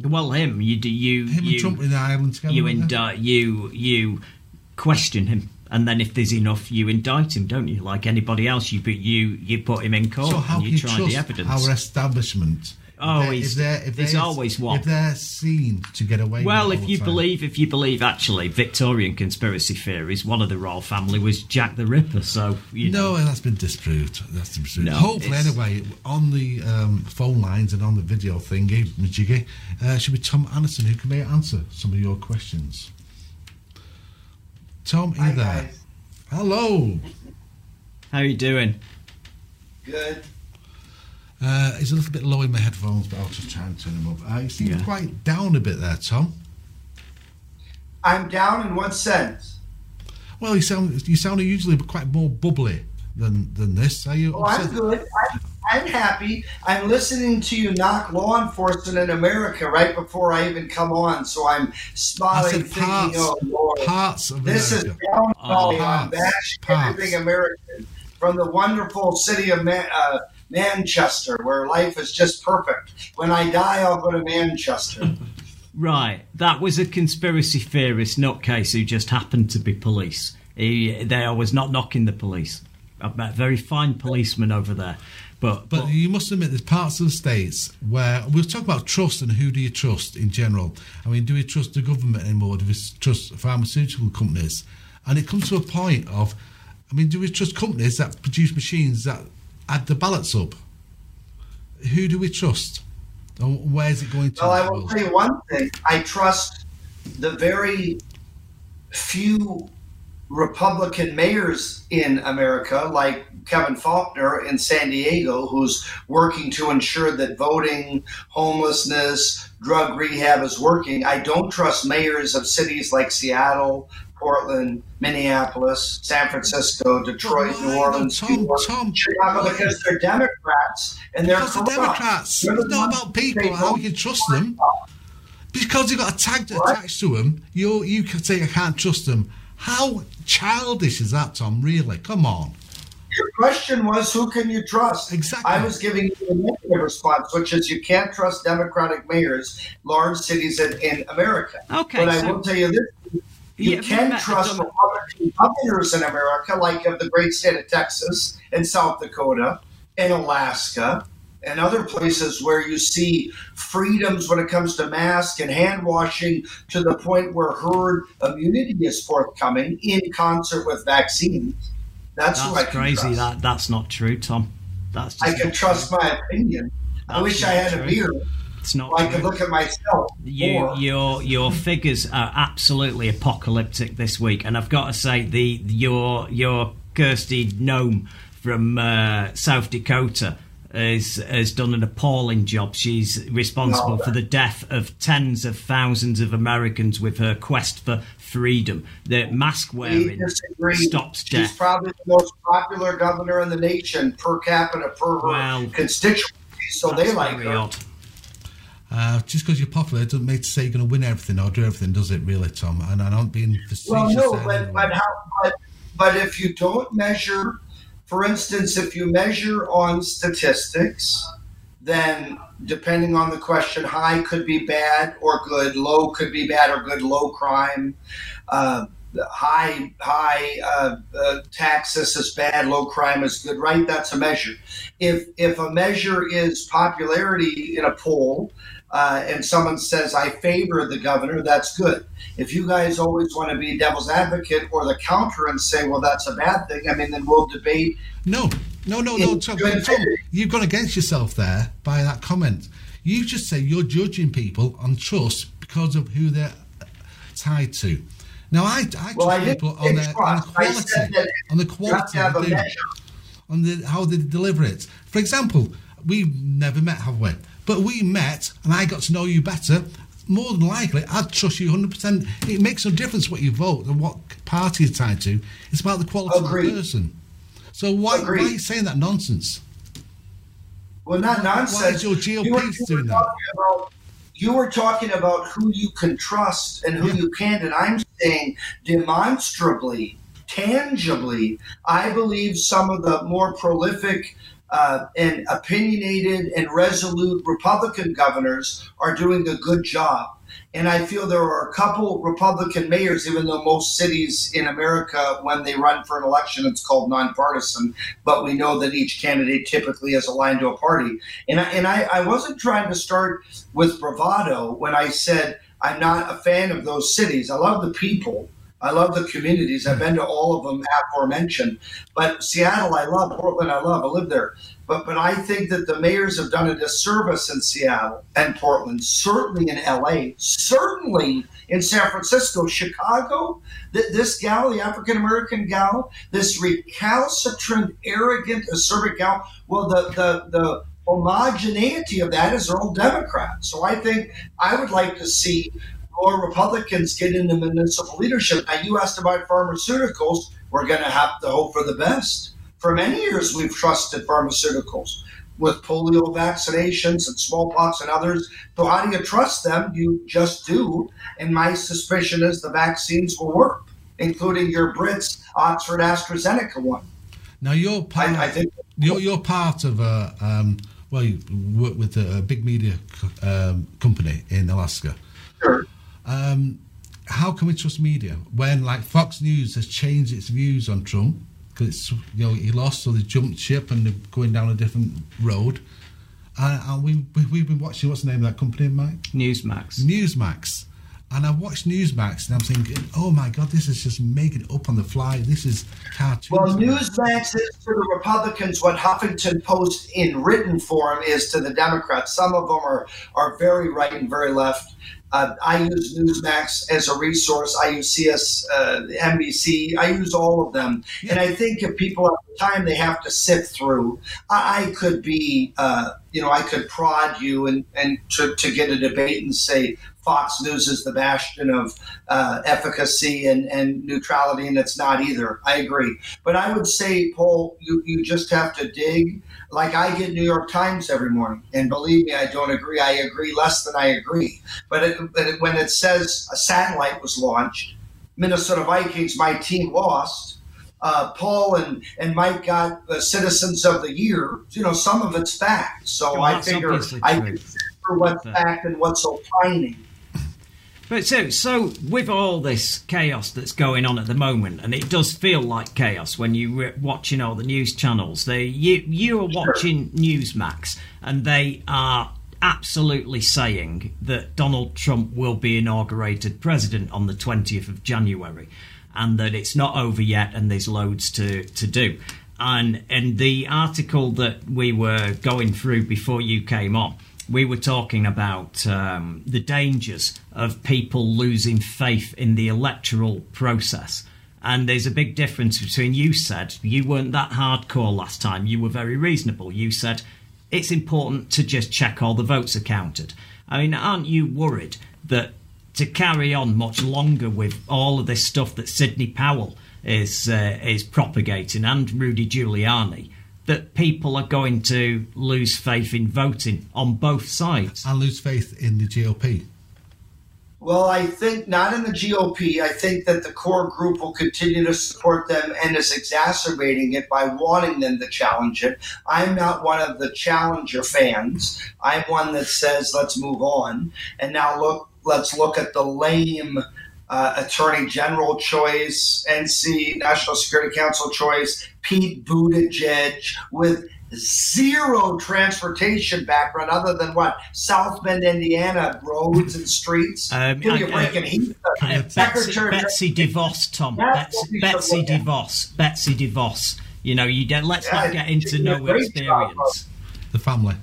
[SPEAKER 2] Well, him. You do you.
[SPEAKER 1] Him
[SPEAKER 2] you,
[SPEAKER 1] and Trump in Ireland together.
[SPEAKER 2] You indict. You you question him and then if there's enough, you indict him, don't you? Like anybody else, you put you you put him in court
[SPEAKER 1] so how
[SPEAKER 2] and you, try
[SPEAKER 1] trust
[SPEAKER 2] the evidence.
[SPEAKER 1] Our establishment.
[SPEAKER 2] Oh,
[SPEAKER 1] if they're, if they're,
[SPEAKER 2] always one.
[SPEAKER 1] If they're seen to get away.
[SPEAKER 2] Well,
[SPEAKER 1] if
[SPEAKER 2] you
[SPEAKER 1] time.
[SPEAKER 2] believe, if you believe, actually, Victorian conspiracy theories, one of the royal family was Jack the Ripper. So you
[SPEAKER 1] no,
[SPEAKER 2] know.
[SPEAKER 1] that's been disproved. That's been disproved.
[SPEAKER 2] No,
[SPEAKER 1] Hopefully,
[SPEAKER 2] it's-
[SPEAKER 1] anyway, on the um, phone lines and on the video thingy, Majiggy, uh, should be Tom Anderson who can may answer some of your questions. Tom, are you there? Hello.
[SPEAKER 2] How are you doing?
[SPEAKER 17] Good.
[SPEAKER 1] Uh, he's a little bit low in my headphones, but I'll just try and turn him up. Uh, you seem
[SPEAKER 2] Yeah.
[SPEAKER 1] quite down a bit there, Tom.
[SPEAKER 17] I'm down in what sense?
[SPEAKER 1] Well, you sound you sound usually quite more bubbly than than this. Are you?
[SPEAKER 17] Oh, I'm good. I'm, I'm happy. I'm listening to you knock law enforcement in America right before I even come on, so I'm smiling, thinking,
[SPEAKER 1] parts,
[SPEAKER 17] "Oh Lord,
[SPEAKER 1] parts of
[SPEAKER 17] this
[SPEAKER 1] America.
[SPEAKER 17] is down
[SPEAKER 1] Oh,
[SPEAKER 17] I'm bashing
[SPEAKER 1] parts.
[SPEAKER 17] everything American from the wonderful city of Man- uh, Manchester, where life is just perfect. When I die, I'll go to Manchester.
[SPEAKER 2] Right, that was a conspiracy theorist nutcase who just happened to be police. He, they was not knocking the police. I've very fine policeman over there, but
[SPEAKER 1] But you must admit, there's parts of the states where we'll talk about trust and who do you trust in general. I mean, do we trust the government anymore? Do we trust pharmaceutical companies? And it comes to a point of, I mean, do we trust companies that produce machines that add the ballots up? Who do we trust? And where is it going to?
[SPEAKER 17] Well, I will tell you one thing. I trust the very few Republican mayors in America, like Kevin Faulconer in San Diego, who's working to ensure that voting, homelessness, drug rehab is working. I don't trust mayors of cities like Seattle, Portland, Minneapolis, San Francisco, Detroit, New Orleans,
[SPEAKER 1] Tom,
[SPEAKER 17] New York,
[SPEAKER 1] Tom,
[SPEAKER 17] Chicago, because they're Democrats and they're
[SPEAKER 1] Because the
[SPEAKER 17] corrupt.
[SPEAKER 1] Democrats.
[SPEAKER 17] They're the
[SPEAKER 1] It's not about people, how you trust them. Because you've got a tag attached to them, you you can say I can't trust them. How childish is that, Tom? Really? Come on.
[SPEAKER 17] Your question was, who can you trust?
[SPEAKER 1] Exactly.
[SPEAKER 17] I was giving you a negative response, which is you can't trust Democratic mayors, large cities in, in America.
[SPEAKER 2] Okay,
[SPEAKER 17] But I will tell you this. You
[SPEAKER 2] Yeah,
[SPEAKER 17] can trust Republican governors in America, like of the great state of Texas and South Dakota and Alaska and other places where you see freedoms when it comes to mask and hand washing to the point where herd immunity is forthcoming in concert with vaccines. That's,
[SPEAKER 2] That's crazy. That that's not true, Tom. That's just
[SPEAKER 17] I can trust
[SPEAKER 2] true.
[SPEAKER 17] my opinion. I wish I had a
[SPEAKER 2] true.
[SPEAKER 17] beer.
[SPEAKER 2] It's not.
[SPEAKER 17] I
[SPEAKER 2] true.
[SPEAKER 17] could look at myself.
[SPEAKER 2] You,
[SPEAKER 17] more.
[SPEAKER 2] your your figures are absolutely apocalyptic this week, and I've got to say the your your Kirsty Noem from uh, South Dakota is, has done an appalling job. She's responsible for the death of tens of thousands of Americans with her quest for freedom. The mask wearing
[SPEAKER 17] disagree.
[SPEAKER 2] stops
[SPEAKER 17] She's
[SPEAKER 2] death.
[SPEAKER 17] probably the most popular governor in the nation per capita per her
[SPEAKER 2] Well,
[SPEAKER 17] constituency, so they
[SPEAKER 2] That's
[SPEAKER 17] like
[SPEAKER 2] very
[SPEAKER 17] her.
[SPEAKER 2] odd.
[SPEAKER 1] Uh, just because you're popular doesn't mean to say you're going to win everything or do everything, does it, really, Tom? And I'm not being facetious.
[SPEAKER 17] Well, no, but but, how, but but if you don't measure, for instance, if you measure on statistics, then depending on the question, high could be bad or good, low could be bad or good, low crime. Uh, high high uh, uh, taxes is bad, low crime is good, right? That's a measure. If if a measure is popularity in a poll, uh, and someone says I favor the governor, that's good. If you guys always want to be devil's advocate or the counter and say, well, that's a bad thing, I mean, then we'll debate.
[SPEAKER 1] No, no, no, no, Tom, Tom, you've gone against yourself there by that comment. You just say you're judging people on trust because of who they're tied to. Now, I, I trust
[SPEAKER 17] Well, I
[SPEAKER 1] people on, their, on the quality, on the
[SPEAKER 17] have
[SPEAKER 1] quality
[SPEAKER 17] to have
[SPEAKER 1] do, on the how they deliver it. For example, we've never met, have we? But we met, and I got to know you better. More than likely, I'd trust you 100%. It makes no difference what you vote and what party you're tied to. It's about the quality of the person. So why, why are you saying that nonsense?
[SPEAKER 17] Well, not nonsense.
[SPEAKER 1] Why is your
[SPEAKER 17] You were-
[SPEAKER 1] GOP
[SPEAKER 17] you were
[SPEAKER 1] doing that?
[SPEAKER 17] talking about- You were talking about who you can trust and who you can't, and I'm saying demonstrably, tangibly, I believe some of the more prolific uh, and opinionated and resolute Republican governors are doing a good job. And I feel there are a couple Republican mayors, even though most cities in America, when they run for an election, it's called nonpartisan, but we know that each candidate typically is aligned to a party. And I, and I, I wasn't trying to start with bravado when I said I'm not a fan of those cities. I love the people. I love the communities. I've been to all of them aforementioned. But Seattle, I love. Portland, I love. I live there. But but I think that the mayors have done a disservice in Seattle and Portland, certainly in LA, certainly in San Francisco, Chicago. Th- this gal, the African American gal, this recalcitrant, arrogant, acerbic gal. Well, the the the homogeneity of that is all Democrats. So I think I would like to see more Republicans get into municipal leadership. Now, you asked about pharmaceuticals. We're going to have to hope for the best. For many years, we've trusted pharmaceuticals with polio vaccinations and smallpox and others. So, how do you trust them? You just do. And my suspicion is the vaccines will work, including your Brits Oxford AstraZeneca one.
[SPEAKER 1] Now you're part.
[SPEAKER 17] I think
[SPEAKER 1] you're you're part of a um, well, you work with a, a big media um, company in Alaska.
[SPEAKER 17] Sure.
[SPEAKER 1] Um, how can we trust media when, like, Fox News has changed its views on Trump because it's you know he lost, so they jumped ship and they're going down a different road. Uh, and we, we we've been watching what's the name of that company, Mike?
[SPEAKER 2] Newsmax.
[SPEAKER 1] Newsmax. And I watched Newsmax and I'm thinking, oh my god, this is just making up on the fly. This is cartoon.
[SPEAKER 17] Well, Newsmax is to the Republicans what Huffington Post in written form is to the Democrats. Some of them are, are very right and very left. Uh, I use Newsmax as a resource. I use CS, uh, NBC. I use all of them. And I think if people have the time they have to sift through, I, I could be, uh, you know, I could prod you and, and to, to get a debate and say, Fox News is the bastion of uh, efficacy and, and neutrality, and it's not either. I agree. But I would say, Paul, you, you just have to dig. Like I get New York Times every morning, and believe me, I don't agree. I agree less than I agree. But, it, but it, when it says a satellite was launched, Minnesota Vikings, my team lost. Uh, Paul and, and Mike got uh, Citizens of the Year. You know, some of it's fact. So I figure I consider what's fact and what's opining.
[SPEAKER 2] But so, so with all this chaos that's going on at the moment, and it does feel like chaos when you're watching all the news channels. They, you, you are watching Newsmax, and they are absolutely saying that Donald Trump will be inaugurated president on the twentieth of January, and that it's not over yet, and there's loads to to do. And and the article that we were going through before you came on we were talking about um, the dangers of people losing faith in the electoral process. And there's a big difference between you said you weren't that hardcore last time, you were very reasonable. You said it's important to just check all the votes are counted. I mean, aren't you worried that to carry on much longer with all of this stuff that Sidney Powell is uh, is propagating and Rudy Giuliani, that people are going to lose faith in voting on both sides.
[SPEAKER 1] And lose faith in the GOP.
[SPEAKER 17] Well, I think not in the GOP. I think that the core group will continue to support them and is exacerbating it by wanting them to challenge it. I'm not one of the challenger fans. I'm one that says, let's move on. And now look, let's look at the lame uh, Attorney General choice, NC National Security Council choice, Pete Buttigieg with zero transportation background other than what South Bend, Indiana roads and streets.
[SPEAKER 2] Um,
[SPEAKER 17] Give you a break and he's
[SPEAKER 2] Uh, Betsy, Betsy DeVos, Tom.
[SPEAKER 17] That's
[SPEAKER 2] Betsy, Betsy. DeVos. Betsy DeVos. You know, you don't, let's
[SPEAKER 17] Yeah,
[SPEAKER 2] not get into
[SPEAKER 17] she did a
[SPEAKER 2] no
[SPEAKER 17] great job,
[SPEAKER 2] experience.
[SPEAKER 1] The family.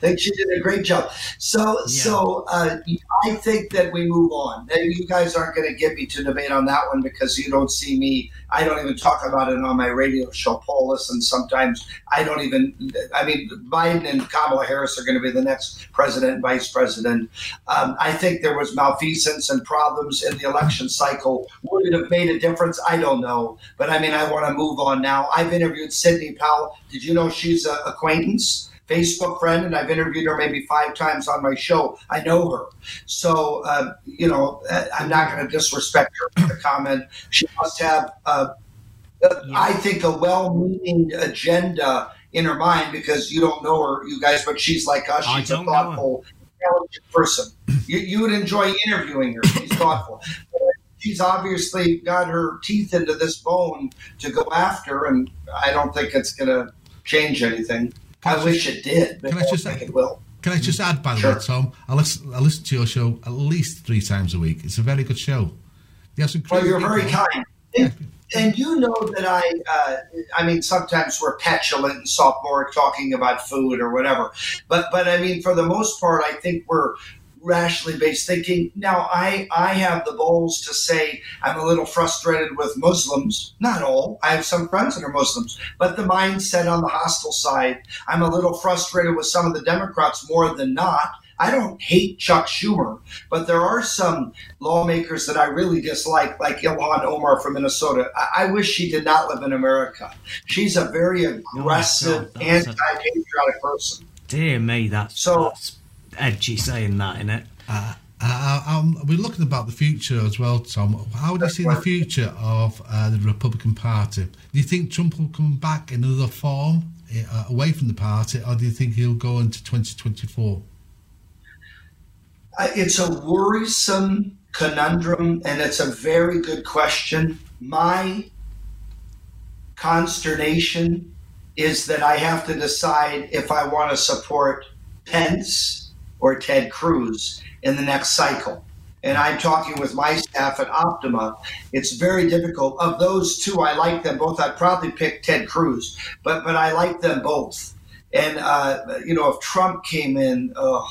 [SPEAKER 17] Think she did a great job. So, so uh, I think that we move on. And You guys aren't going to get me to debate on that one because you don't see me. I don't even talk about it on my radio show. Paul, listen, sometimes I don't even. I mean, Biden and Kamala Harris are going to be the next president and vice president. Um, I think there was malfeasance and problems in the election cycle. Would it have made a difference? I don't know. But I mean, I want to move on now. I've interviewed Sidney Powell. Did you know she's an acquaintance? Facebook friend, and I've interviewed her maybe five times on my show. I know her. So, uh, you know, uh, I'm not going to disrespect her with a comment. She must have, uh, I think, a well meaning agenda in her mind because you don't know her, you guys, but she's like us. She's a
[SPEAKER 2] don't know her.
[SPEAKER 17] thoughtful, intelligent person. You, you would enjoy interviewing her. She's thoughtful. She's obviously got her teeth into this bone to go after, and I don't think it's going to change anything. I wish it did,
[SPEAKER 1] Can
[SPEAKER 17] I
[SPEAKER 1] I just
[SPEAKER 17] think it will.
[SPEAKER 1] Can I just add, by the way, Tom? I listen, I listen to your show at least three times a week. It's a very good show. You have some
[SPEAKER 17] well, you're very kind. And, and you know that I, uh, I mean, sometimes we're petulant and sophomore talking about food or whatever. But, but I mean, for the most part, I think we're rationally based thinking. Now, I, I have the balls to say I'm a little frustrated with Muslims. Not all. I have some friends that are Muslims. But the mindset on the hostile side, I'm a little frustrated with some of the Democrats more than not. I don't hate Chuck Schumer, but there are some lawmakers that I really dislike, like Ilhan Omar from Minnesota. I, I wish she did not live in America. She's a very oh aggressive,
[SPEAKER 2] God, that's a-
[SPEAKER 17] anti-patriotic person.
[SPEAKER 2] Dear me, that's, that's edgy saying that, innit?
[SPEAKER 1] Uh, uh, um, we're looking about the future as well, Tom. How do you see the future of uh, the Republican Party? Do you think Trump will come back in another form uh, away from the party, or do you think he'll go into 2024?
[SPEAKER 17] Uh, it's a worrisome conundrum, and it's a very good question. My consternation is that I have to decide if I want to support Pence or Ted Cruz in the next cycle. And I'm talking with my staff at Optima. It's very difficult. Of those two, I like them both. I'd probably pick Ted Cruz, but but I like them both. And uh, you know, if Trump came in, oh,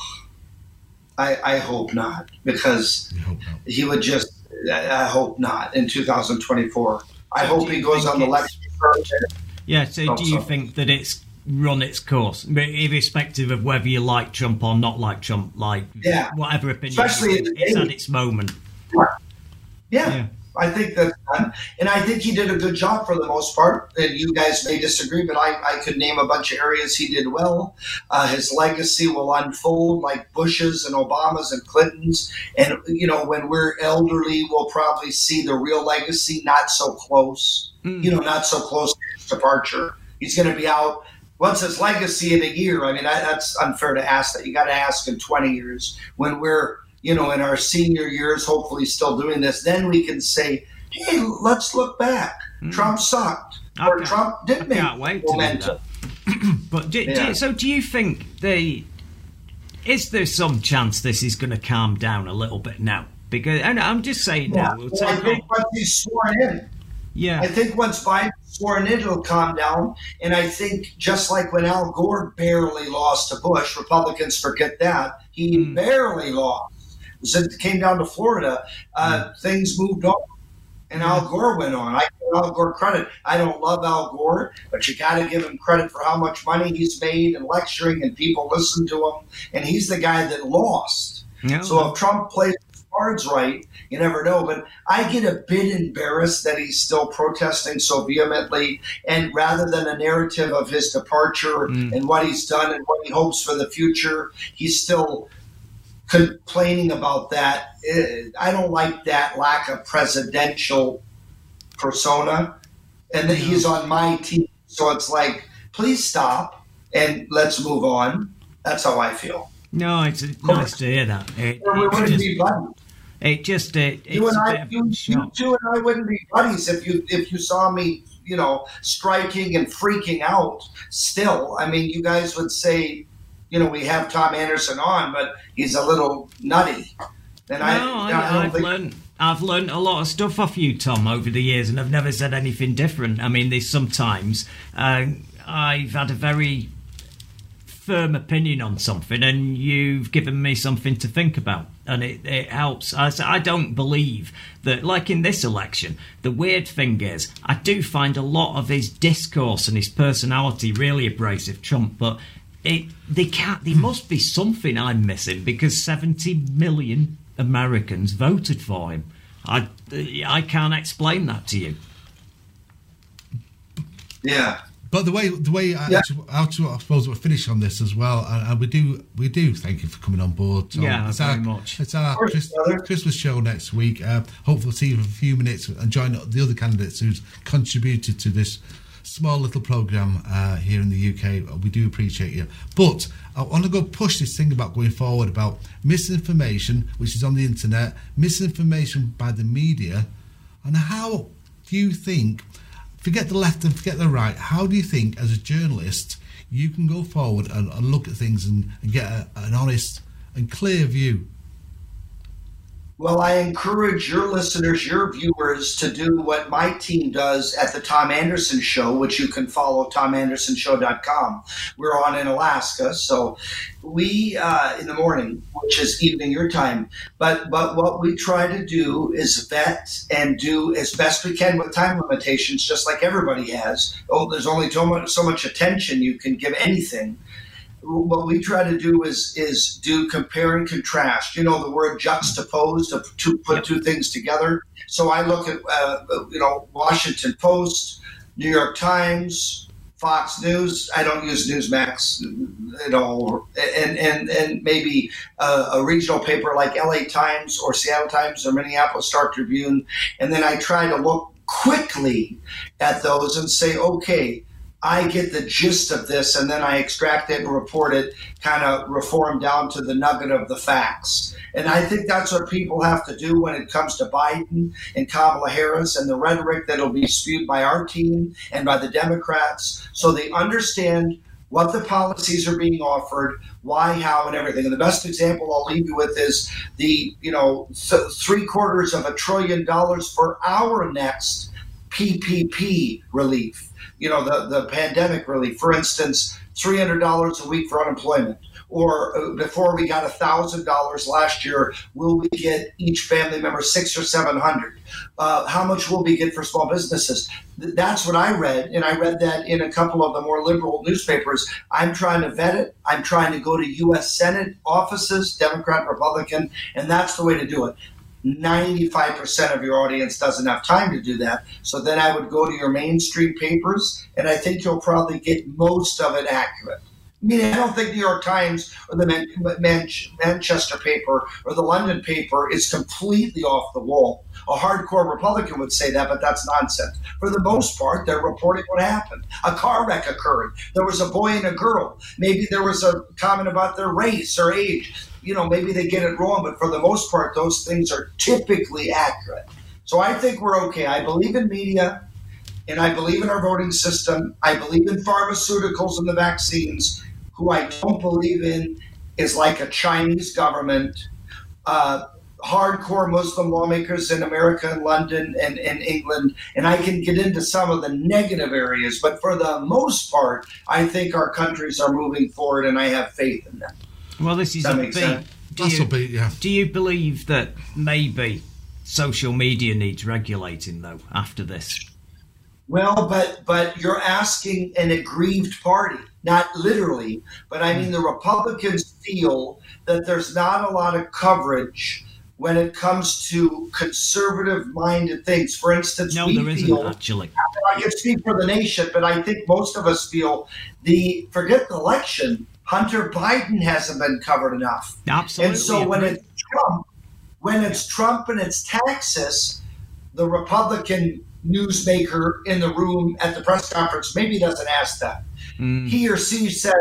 [SPEAKER 17] I, I hope not, because he would just. I hope not in 2024. I
[SPEAKER 2] So
[SPEAKER 17] hope he goes on the
[SPEAKER 2] it's-
[SPEAKER 17] lecture.
[SPEAKER 2] Yeah, so
[SPEAKER 17] Oh,
[SPEAKER 2] do you
[SPEAKER 17] sorry.
[SPEAKER 2] think that it's run its course, irrespective of whether you like Trump or not like Trump, like
[SPEAKER 17] Yeah.
[SPEAKER 2] whatever opinion,
[SPEAKER 17] Especially
[SPEAKER 2] it's, it's had its moment.
[SPEAKER 17] Yeah, I think that's done. And I think he did a good job for the most part. And you guys may disagree, but I, I could name a bunch of areas he did well. Uh, his legacy will unfold like Bush's and Obama's and Clinton's. And, you know, when we're elderly, we'll probably see the real legacy not so close, you know, not so close to his departure. He's going to be out. What's his legacy in a year? I mean, that, that's unfair to ask that. You got to ask in 20 years when we're, you know, in our senior years, hopefully still doing this. Then we can say, hey, let's look back. Mm-hmm. Trump sucked. Or Trump did make
[SPEAKER 2] can't wait do
[SPEAKER 17] momentum.
[SPEAKER 2] But do, do
[SPEAKER 17] Yeah.
[SPEAKER 2] you- so, do you think the is there some chance this is going to calm down a little bit now? Because I'm just saying
[SPEAKER 17] Yeah.
[SPEAKER 2] now, we'll
[SPEAKER 17] Well, I
[SPEAKER 2] take
[SPEAKER 17] think once he's sworn in,
[SPEAKER 2] yeah,
[SPEAKER 17] I think once Biden's sworn it'll calm down. And I think just like when Al Gore barely lost to Bush, Republicans forget that he
[SPEAKER 2] Hmm.
[SPEAKER 17] barely lost. Since it came down to Florida, uh,
[SPEAKER 2] Hmm.
[SPEAKER 17] things moved on. And Al Gore went on. I give Al Gore credit. I don't love Al Gore, but you got to give him credit for how much money he's made and lecturing, and people listen to him. And he's the guy that lost.
[SPEAKER 2] Yeah.
[SPEAKER 17] So if Trump plays cards right, you never know. But I get a bit embarrassed that he's still protesting so vehemently, and rather than a narrative of his departure and what he's done and what he hopes for the future, he's still complaining about that. Eh, I don't like that lack of presidential persona, and that he's on my team. So it's like, please stop and let's move on. That's how I feel.
[SPEAKER 2] no, it's nice to hear that. It,
[SPEAKER 17] Or we
[SPEAKER 2] it's just,
[SPEAKER 17] be buddies.
[SPEAKER 2] It just it,
[SPEAKER 17] You and I, you, you two and I wouldn't be buddies if you if you saw me, you know, striking and freaking out. Still, I mean, you guys would say, you know, we have Tom Anderson on, but he's a little nutty. And
[SPEAKER 2] No,
[SPEAKER 17] I,
[SPEAKER 2] I,
[SPEAKER 17] I think
[SPEAKER 2] learned. I've learned a lot of stuff off you, Tom, over the years, and I've never said anything different. I mean, there's sometimes uh, I've had a very firm opinion on something, and you've given me something to think about, and it, it helps. I don't believe that, like in this election, the weird thing is, I do find a lot of his discourse and his personality really abrasive, Trump, but. It, they can't. There must be something I'm missing because 70 million Americans voted for him. I I can't explain that to you.
[SPEAKER 17] Yeah.
[SPEAKER 1] But the way the way I,
[SPEAKER 17] Yeah.
[SPEAKER 1] actually, I, actually- I suppose we'll finish on this as well, and, and we do we do thank you for coming on board. Tom.
[SPEAKER 2] Yeah,
[SPEAKER 1] it's
[SPEAKER 2] very
[SPEAKER 1] our,
[SPEAKER 2] much.
[SPEAKER 1] It's our
[SPEAKER 17] Of course,
[SPEAKER 1] Chris. Christmas show next week. Uh, hopefully, we'll see you for a few minutes and join the other candidates who's contributed to this small little program uh, here in the UK. We do appreciate you, but I want to go push this thing about going forward about misinformation, which is on the internet, misinformation by the media, and how do you think? Forget the left and forget the right. How do you think, as a journalist, you can go forward and, and look at things and, and get a, an honest and clear view?
[SPEAKER 17] Well, I encourage your listeners, your viewers, to do what my team does at the Tom Anderson Show, which you can follow tomandersonshow.com. We're on in Alaska, so we uh, in the morning, which is evening your time. But but what we try to do is vet and do as best we can with time limitations, just like everybody has. Oh, there's only so much, so much attention you can give anything what we try to do is is do compare and contrast. You know the word juxtapose to, to put two things together. So I look at uh, you know Washington Post, New York Times, Fox News. I don't use Newsmax at all, and and and maybe a, a regional paper like LA Times or Seattle Times or Minneapolis Star Tribune, and then I try to look quickly at those and say, okay. I get the gist of this and then I extract it and report it, kind of reform down to the nugget of the facts. And I think that's what people have to do when it comes to Biden and Kamala Harris and the rhetoric that'll be spewed by our team and by the Democrats so they understand what the policies are being offered, why, how, and everything. And the best example I'll leave you with is the, you know, th- three quarters of a trillion dollars for our next PPP relief you know, the, the pandemic relief. For instance, $300 a week for unemployment or uh, before we got $1,000 last year, will we get each family member six or 700? Uh, how much will we get for small businesses? That's what I read, and I read that in a couple of the more liberal newspapers. I'm trying to vet it. I'm trying to go to U.S. Senate offices, Democrat, Republican, and that's the way to do it. 95% of your audience doesn't have time to do that. So then I would go to your mainstream papers, and I think you'll probably get most of it accurate. I mean, I don't think the New York Times or the Man- Man- Manchester paper or the London paper is completely off the wall. A hardcore Republican would say that, but that's nonsense. For the most part, they're reporting what happened. A car wreck occurred. There was a boy and a girl. Maybe there was a comment about their race or age. You know, maybe they get it wrong, but for the most part, those things are typically accurate. So I think we're okay. I believe in media and I believe in our voting system. I believe in pharmaceuticals and the vaccines who I don't believe in is like a Chinese government, uh, hardcore Muslim lawmakers in America and London and, and England. And I can get into some of the negative areas, but for the most part, I think our countries are moving forward and I have faith in them.
[SPEAKER 2] Well, this is
[SPEAKER 17] that
[SPEAKER 2] a
[SPEAKER 17] make
[SPEAKER 2] big.
[SPEAKER 17] sense?
[SPEAKER 2] Do
[SPEAKER 1] That's
[SPEAKER 2] you,
[SPEAKER 1] a bit, yeah.
[SPEAKER 2] do you believe that maybe social media needs regulating though after this?
[SPEAKER 17] Well, but but you're asking an aggrieved party, not literally, but I mean the Republicans feel that there's not a lot of coverage when it comes to conservative-minded things. For instance,
[SPEAKER 2] No,
[SPEAKER 17] we
[SPEAKER 2] there isn't
[SPEAKER 17] feel
[SPEAKER 2] actually.
[SPEAKER 17] I can speak for the nation, but I think most of us feel the forget the election. Hunter Biden hasn't been covered enough.
[SPEAKER 2] Absolutely.
[SPEAKER 17] And so when it's Trump, when it's Trump and it's taxes, the Republican newsmaker in the room at the press conference maybe doesn't ask that.
[SPEAKER 2] Mm.
[SPEAKER 17] He or she says,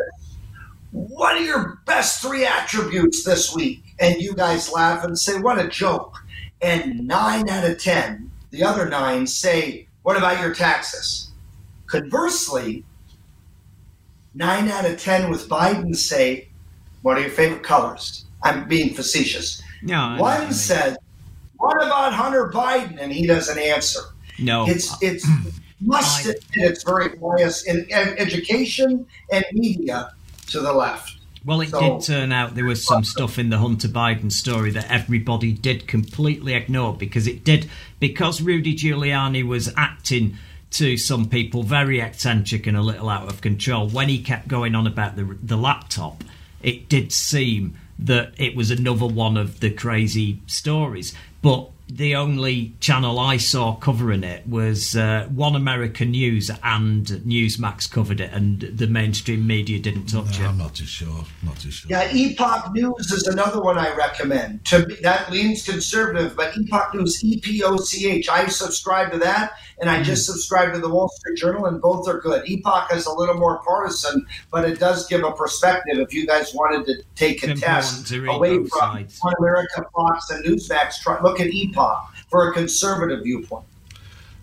[SPEAKER 17] What are your best three attributes this week? And you guys laugh and say, What a joke. And nine out of 10, the other nine say, What about your taxes? Conversely, nine out of 10 with Biden say, What are your favorite colors? I'm being facetious.
[SPEAKER 2] No, I know what you
[SPEAKER 17] One
[SPEAKER 2] mean.
[SPEAKER 17] said, What about Hunter Biden? And he doesn't answer.
[SPEAKER 2] No.
[SPEAKER 17] It's it's must admit it's very biased in ed- education and media to the left.
[SPEAKER 2] Well, it
[SPEAKER 17] So-
[SPEAKER 2] did turn out there was some stuff in the Hunter Biden story that everybody did completely ignore because it did because Rudy Giuliani was acting to some people very eccentric and a little out of control. When he kept going on about the the laptop, it did seem that it was another one of the crazy stories. But the only channel I saw covering it was uh, One American News and Newsmax covered it, and the mainstream media didn't touch it.
[SPEAKER 1] I'm not too sure. Not too sure.
[SPEAKER 17] Yeah, Epoch News is another one I recommend. To be, that leans conservative, but Epoch News, E P O C H. I subscribe to that, and I just subscribe to the Wall Street Journal, and both are good. Epoch is a little more partisan, but it does give a perspective. If you guys wanted to take a
[SPEAKER 2] It's
[SPEAKER 17] test
[SPEAKER 2] important to read
[SPEAKER 17] away from
[SPEAKER 2] sides.
[SPEAKER 17] One America, Fox, and Newsmax, try, look at Epoch for a conservative viewpoint.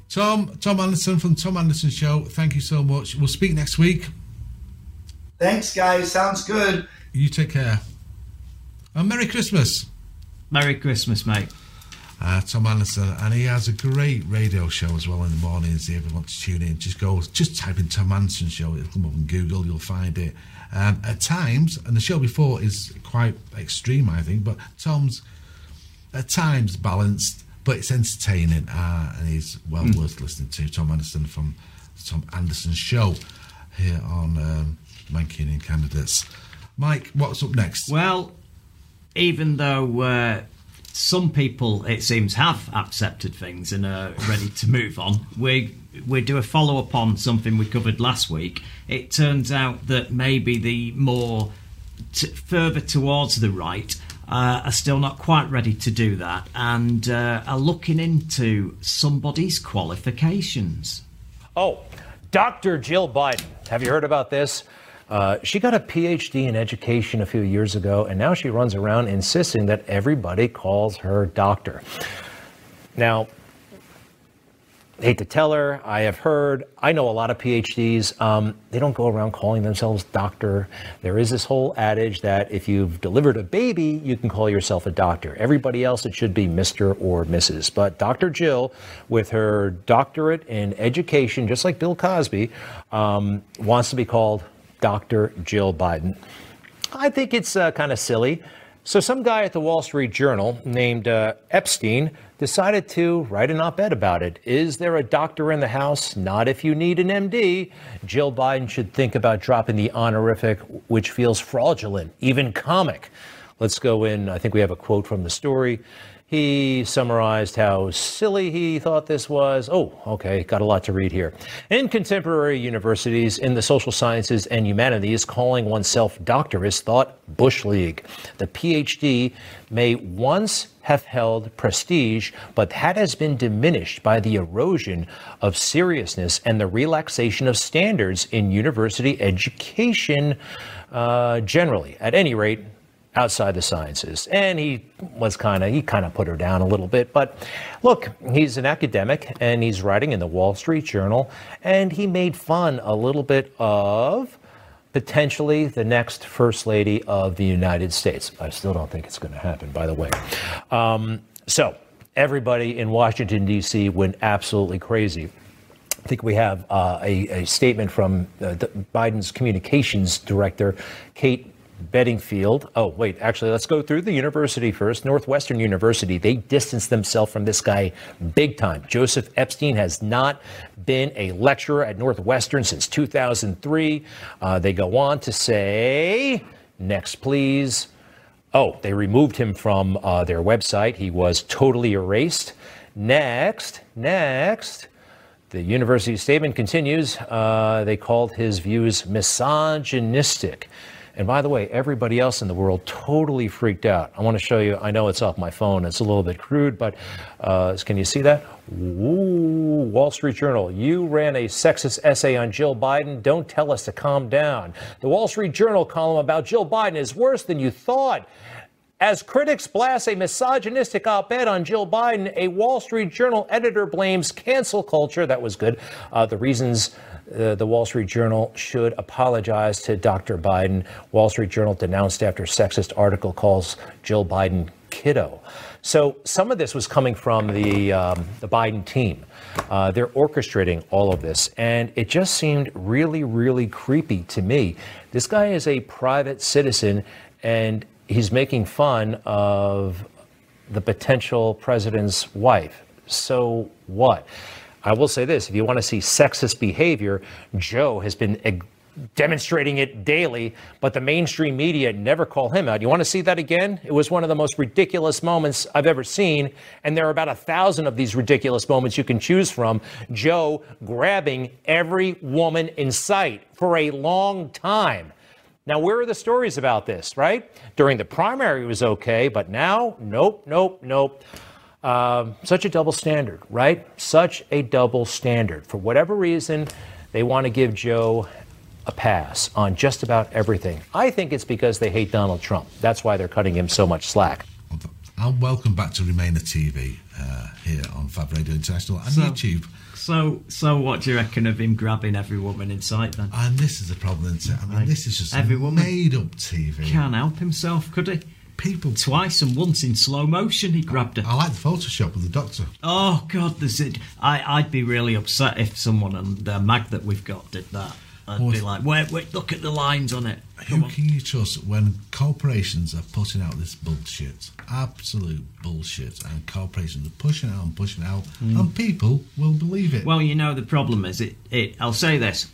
[SPEAKER 1] Tom, Tom Anderson from Tom Anderson Show. Thank you so much. We'll speak next week.
[SPEAKER 17] Thanks, guys. Sounds good.
[SPEAKER 1] You take care. And Merry Christmas.
[SPEAKER 2] Merry Christmas, mate.
[SPEAKER 1] Uh, Tom Anderson, and he has a great radio show as well in the mornings. If you want to tune in, just go, just type in Tom Anderson Show. It'll come up on Google, you'll find it. Um, at times, and the show before is quite extreme, I think, but Tom's at times balanced, but it's entertaining, uh, and he's well
[SPEAKER 2] Mm.
[SPEAKER 1] worth listening to. Tom Anderson from Tom Anderson Show here on um, Mancunian Candidates. Mike, what's up next?
[SPEAKER 2] Well, even though uh, some people, it seems, have accepted things and are ready to move on, we we do a follow up on something we covered last week. It turns out that maybe the more t- further towards the right uh, are still not quite ready to do that and uh, are looking into somebody's qualifications.
[SPEAKER 18] Oh, Dr. Jill Biden. Have you heard about this? Uh, she got a PhD in education a few years ago, and now she runs around insisting that everybody calls her doctor. Now, hate to tell her, I have heard, I know a lot of PhDs, um, they don't go around calling themselves doctor. There is this whole adage that if you've delivered a baby, you can call yourself a doctor. Everybody else, it should be Mr. or Mrs. But Dr. Jill, with her doctorate in education, just like Bill Cosby, um, wants to be called Dr. Jill Biden. I think it's uh, kind of silly. So, some guy at the Wall Street Journal named uh, Epstein decided to write an op ed about it. Is there a doctor in the house? Not if you need an MD. Jill Biden should think about dropping the honorific, which feels fraudulent, even comic. Let's go in. I think we have a quote from the story. He summarized how silly he thought this was. Oh, okay, got a lot to read here. In contemporary universities in the social sciences and humanities, calling oneself doctor is thought Bush League. The PhD may once have held prestige, but that has been diminished by the erosion of seriousness and the relaxation of standards in university education uh, generally. At any rate, outside the sciences. And he was kind of, he kind of put her down a little bit. But look, he's an academic and he's writing in the Wall Street Journal. And he made fun a little bit of potentially the next First Lady of the United States. I still don't think it's going to happen, by the way. Um, so everybody in Washington, D.C. went absolutely crazy. I think we have uh, a, a, statement from uh, Biden's communications director, Kate Bedingfield. Oh, wait, actually, let's go through the university first. Northwestern University, they distanced themselves from this guy big time. Joseph Epstein has not been a lecturer at Northwestern since 2003. Uh, they go on to say, next, please. Oh, they removed him from uh, their website. He was totally erased. Next, next. The university statement continues. Uh, they called his views misogynistic. And by the way, everybody else in the world totally freaked out. I want to show you. I know it's off my phone. It's a little bit crude, but uh, can you see that? Ooh, Wall Street Journal. You ran a sexist essay on Jill Biden. Don't tell us to calm down. The Wall Street Journal column about Jill Biden is worse than you thought. As critics blast a misogynistic op ed on Jill Biden, a Wall Street Journal editor blames cancel culture. That was good. Uh, the reasons uh, the Wall Street Journal should apologize to Dr. Biden. Wall Street Journal denounced after sexist article calls Jill Biden kiddo. So some of this was coming from the um, the Biden team. Uh, they're orchestrating all of this, and it just seemed really, really creepy to me. This guy is a private citizen, and he's making fun of the potential president's wife. So what? I will say this if you want to see sexist behavior, Joe has been demonstrating it daily, but the mainstream media never call him out. You want to see that again? It was one of the most ridiculous moments I've ever seen, and there are about a thousand of these ridiculous moments you can choose from. Joe grabbing every woman in sight for a long time. Now, where are the stories about this, right? During the primary, it was okay, but now, nope, nope, nope. Um, such a double standard, right? Such a double standard. For whatever reason, they want to give Joe a pass on just about everything. I think it's because they hate Donald Trump. That's why they're cutting him so much slack.
[SPEAKER 1] And welcome back to Remainer TV uh, here on Fab Radio International and
[SPEAKER 2] so,
[SPEAKER 1] YouTube.
[SPEAKER 2] So, so what do you reckon of him grabbing every woman in sight then?
[SPEAKER 1] And this is the problem. I mean, this is just
[SPEAKER 2] every woman
[SPEAKER 1] made up TV.
[SPEAKER 2] Can't help himself, could he?
[SPEAKER 1] people
[SPEAKER 2] twice and once in slow motion he grabbed her
[SPEAKER 1] i like the photoshop of the doctor
[SPEAKER 2] oh god this it I, i'd be really upset if someone on the mag that we've got did that i'd oh, be like wait wait look at the lines on it
[SPEAKER 1] who can you trust when corporations are putting out this bullshit? Absolute bullshit. And corporations are pushing out and pushing out. Mm. and people will believe it.
[SPEAKER 2] Well you know the problem is it, it i'll say this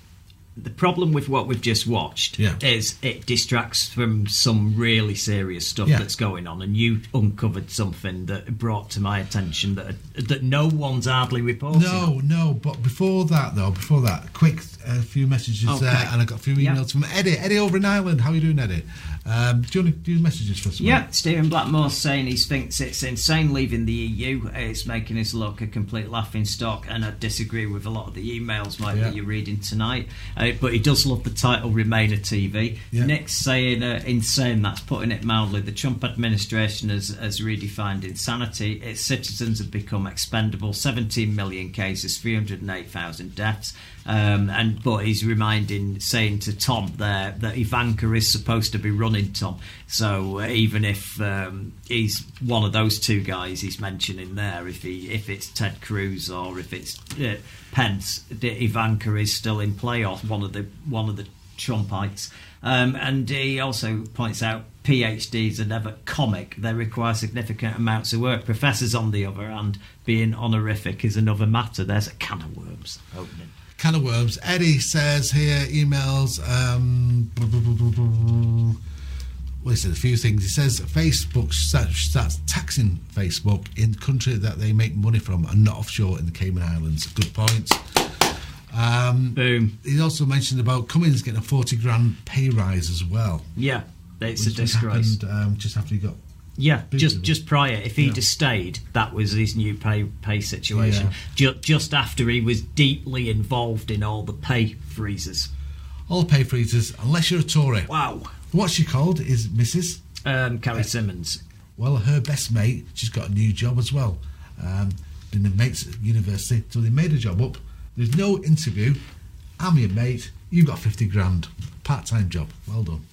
[SPEAKER 2] the problem with what we've just watched
[SPEAKER 1] yeah.
[SPEAKER 2] is it distracts from some really serious stuff yeah. that's going on, and you uncovered something that brought to my attention that that no one's hardly reporting.
[SPEAKER 1] No, no. But before that, though, before that, quick a few messages okay. there, and I got a few emails yeah. from Eddie. Eddie over in Ireland. How are you doing, Eddie? Um, do you want to do messages first?
[SPEAKER 2] Yeah, Stephen Blackmore saying he thinks it's insane leaving the EU. It's making us look a complete laughing stock, and I disagree with a lot of the emails, Mike, yeah. that you're reading tonight. Uh, but he does love the title Remainer TV. Yeah. Nick's saying uh, insane. That's putting it mildly. The Trump administration has, has redefined insanity. Its citizens have become expendable. 17 million cases, 308,000 deaths. Um, and but he's reminding, saying to Tom there that Ivanka is supposed to be running Tom. So uh, even if um, he's one of those two guys he's mentioning there, if he if it's Ted Cruz or if it's uh, Pence, Ivanka is still in play, or one of the one of the Trumpites. Um, and he also points out PhDs are never comic; they require significant amounts of work. Professors, on the other hand, being honorific is another matter. There's a can of worms opening.
[SPEAKER 1] Can of worms. Eddie says here, emails. Um, well, he said a few things. He says Facebook starts, taxing Facebook in the country that they make money from and not offshore in the Cayman Islands. Good point. Um,
[SPEAKER 2] Boom.
[SPEAKER 1] He also mentioned about Cummings getting a 40 grand pay rise as well.
[SPEAKER 2] Yeah, it's a disgrace.
[SPEAKER 1] Happened, um, just after he got.
[SPEAKER 2] Yeah, just just prior. If he'd
[SPEAKER 1] Yeah.
[SPEAKER 2] have stayed, that was his new pay pay situation.
[SPEAKER 1] Yeah.
[SPEAKER 2] Ju- just after he was deeply involved in all the pay freezes.
[SPEAKER 1] All pay freezes, unless you're a Tory.
[SPEAKER 2] Wow.
[SPEAKER 1] What she called is Mrs.
[SPEAKER 2] Um, Carrie Symonds.
[SPEAKER 1] Well, her best mate, she's got a new job as well. Um, been the mates at university, so they made a job up. There's no interview. I'm your mate. You've got 50 grand. Part time job. Well done.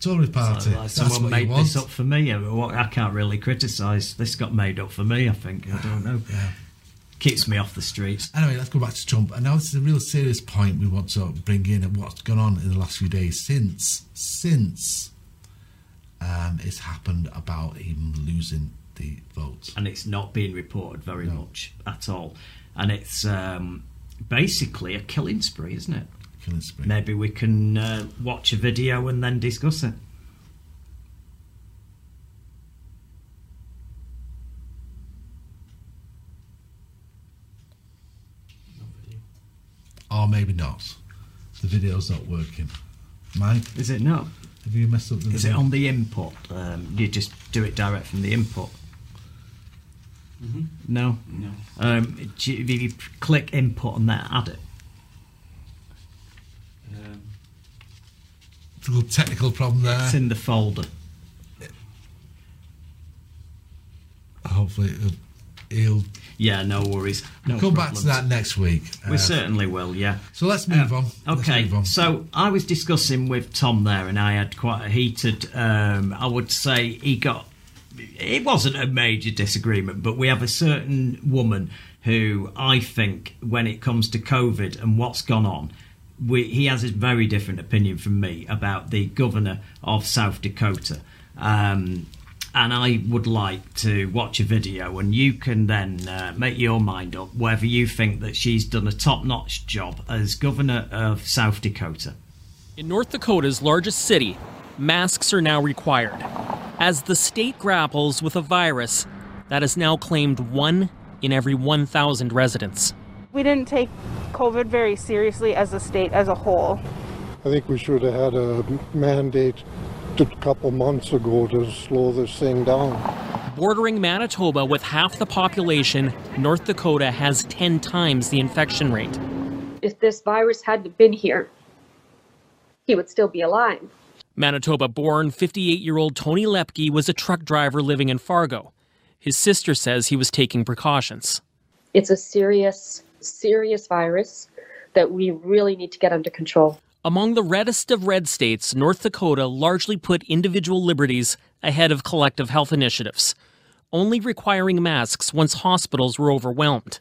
[SPEAKER 1] Tory party.
[SPEAKER 2] Like, someone made this up for me. I, I can't really criticise. This got made up for me. I think. I don't know.
[SPEAKER 1] Yeah.
[SPEAKER 2] Keeps me off the streets.
[SPEAKER 1] Anyway, let's go back to Trump. And now this is a real serious point we want to bring in and what's gone on in the last few days since since um, it's happened about him losing the votes.
[SPEAKER 2] and it's not being reported very much at all. And it's um, basically a killing spree, isn't it?
[SPEAKER 1] Killing spree.
[SPEAKER 2] Maybe we can uh, watch a video and then discuss it.
[SPEAKER 1] Or maybe not. The video's not working. Mike?
[SPEAKER 2] Is it not?
[SPEAKER 1] Have you messed up the
[SPEAKER 2] Is it
[SPEAKER 1] video?
[SPEAKER 2] on the input? Um, you just do it direct from the input. No,
[SPEAKER 19] No.
[SPEAKER 2] Um, do you, if you click input and then add it.
[SPEAKER 19] Um,
[SPEAKER 1] It's a little technical problem there.
[SPEAKER 2] It's in the folder.
[SPEAKER 1] Hopefully he'll, he'll
[SPEAKER 2] Yeah, no worries. No
[SPEAKER 1] come back to that next week.
[SPEAKER 2] We
[SPEAKER 1] Uh,
[SPEAKER 2] certainly will, yeah.
[SPEAKER 1] So let's move
[SPEAKER 2] Uh,
[SPEAKER 1] on.
[SPEAKER 2] Okay,
[SPEAKER 1] move on.
[SPEAKER 2] so I was discussing with Tom there, and I had quite a heated. Um, I would say he got. It wasn't a major disagreement, but we have a certain woman who I think, when it comes to COVID and what's gone on, we, he has a very different opinion from me about the governor of South Dakota. Um, and I would like to watch a video, and you can then uh, make your mind up whether you think that she's done a top notch job as governor of South Dakota.
[SPEAKER 20] In North Dakota's largest city, masks are now required as the state grapples with a virus that has now claimed one in every 1,000 residents.
[SPEAKER 21] We didn't take COVID very seriously as a state as a whole.
[SPEAKER 22] I think we should have had a mandate a couple months ago to slow this thing down.
[SPEAKER 20] Bordering Manitoba with half the population, North Dakota has 10 times the infection rate.
[SPEAKER 23] If this virus hadn't been here, he would still be alive.
[SPEAKER 20] Manitoba born 58 year old Tony Lepke was a truck driver living in Fargo. His sister says he was taking precautions.
[SPEAKER 23] It's a serious, serious virus that we really need to get under control.
[SPEAKER 20] Among the reddest of red states, North Dakota largely put individual liberties ahead of collective health initiatives, only requiring masks once hospitals were overwhelmed.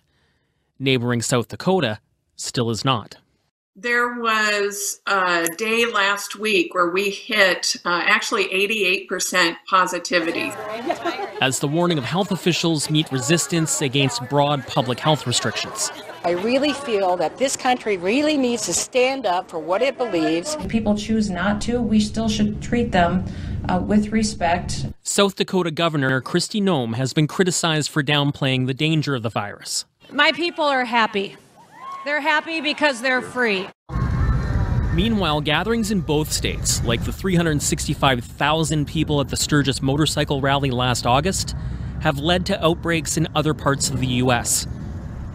[SPEAKER 20] Neighboring South Dakota still is not.
[SPEAKER 24] There was a day last week where we hit uh, actually 88% positivity.
[SPEAKER 20] As the warning of health officials meet resistance against broad public health restrictions.
[SPEAKER 25] I really feel that this country really needs to stand up for what it believes.
[SPEAKER 26] If people choose not to, we still should treat them uh, with respect.
[SPEAKER 20] South Dakota Governor Kristi Noem has been criticized for downplaying the danger of the virus.
[SPEAKER 27] My people are happy. They're happy because they're free.
[SPEAKER 20] Meanwhile, gatherings in both states, like the 365,000 people at the Sturgis motorcycle rally last August, have led to outbreaks in other parts of the U.S.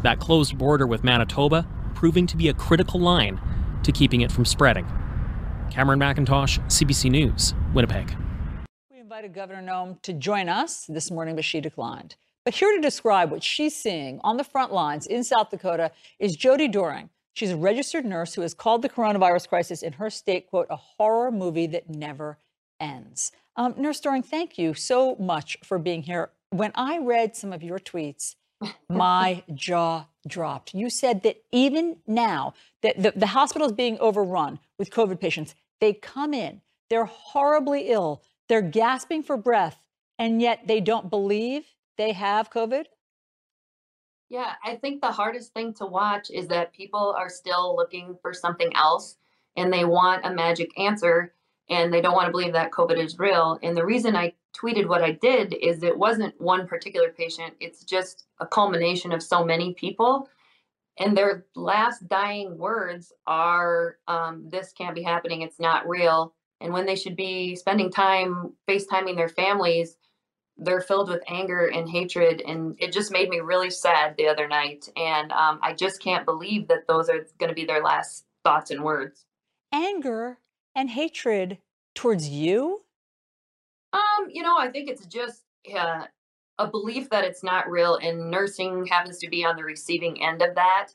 [SPEAKER 20] That closed border with Manitoba proving to be a critical line to keeping it from spreading. Cameron MacIntosh, CBC News, Winnipeg.
[SPEAKER 28] We invited Governor Noem to join us this morning, but she declined. But here to describe what she's seeing on the front lines in South Dakota is Jodi Doering. She's a registered nurse who has called the coronavirus crisis in her state, quote, a horror movie that never ends. Um, nurse Doering, thank you so much for being here. When I read some of your tweets My jaw dropped. You said that even now that the, the hospital is being overrun with COVID patients, they come in, they're horribly ill, they're gasping for breath, and yet they don't believe they have COVID?
[SPEAKER 29] Yeah, I think the hardest thing to watch is that people are still looking for something else and they want a magic answer and they don't want to believe that COVID is real. And the reason I tweeted what I did is it wasn't one particular patient, it's just a culmination of so many people. And their last dying words are um, this can't be happening, it's not real. And when they should be spending time FaceTiming their families, they're filled with anger and hatred and it just made me really sad the other night and um, i just can't believe that those are going to be their last thoughts and words
[SPEAKER 28] Anger and hatred towards you?
[SPEAKER 29] um you know i think it's just uh, a belief that it's not real and nursing happens to be on the receiving end of that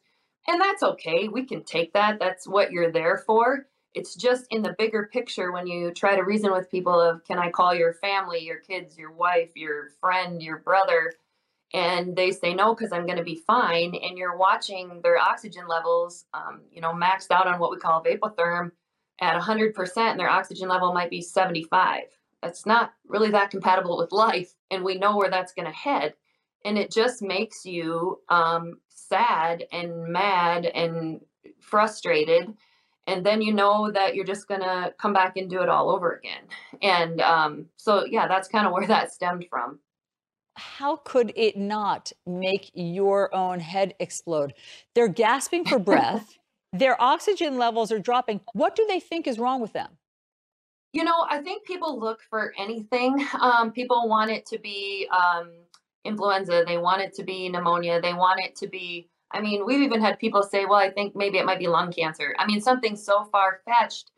[SPEAKER 29] and that's okay we can take that that's what you're there for it's just in the bigger picture when you try to reason with people of can i call your family your kids your wife your friend your brother? And they say no because i'm going to be fine. And you're watching their oxygen levels um, you know maxed out on what we call vapotherm at 100% and their oxygen level might be 75 that's not really that compatible with life and we know where that's going to head. And it just makes you um, sad and mad and frustrated and then you know that you're just gonna come back and do it all over again and um, so yeah that's kind of where that stemmed from
[SPEAKER 28] How could it not make your own head explode? They're gasping for breath. Their oxygen levels are dropping. What do they think is wrong with them?
[SPEAKER 29] you know i think people look for anything um, people want it to be um, influenza they want it to be pneumonia they want it to be i mean we've even had people say well i think maybe it might be lung cancer. I mean something so far fetched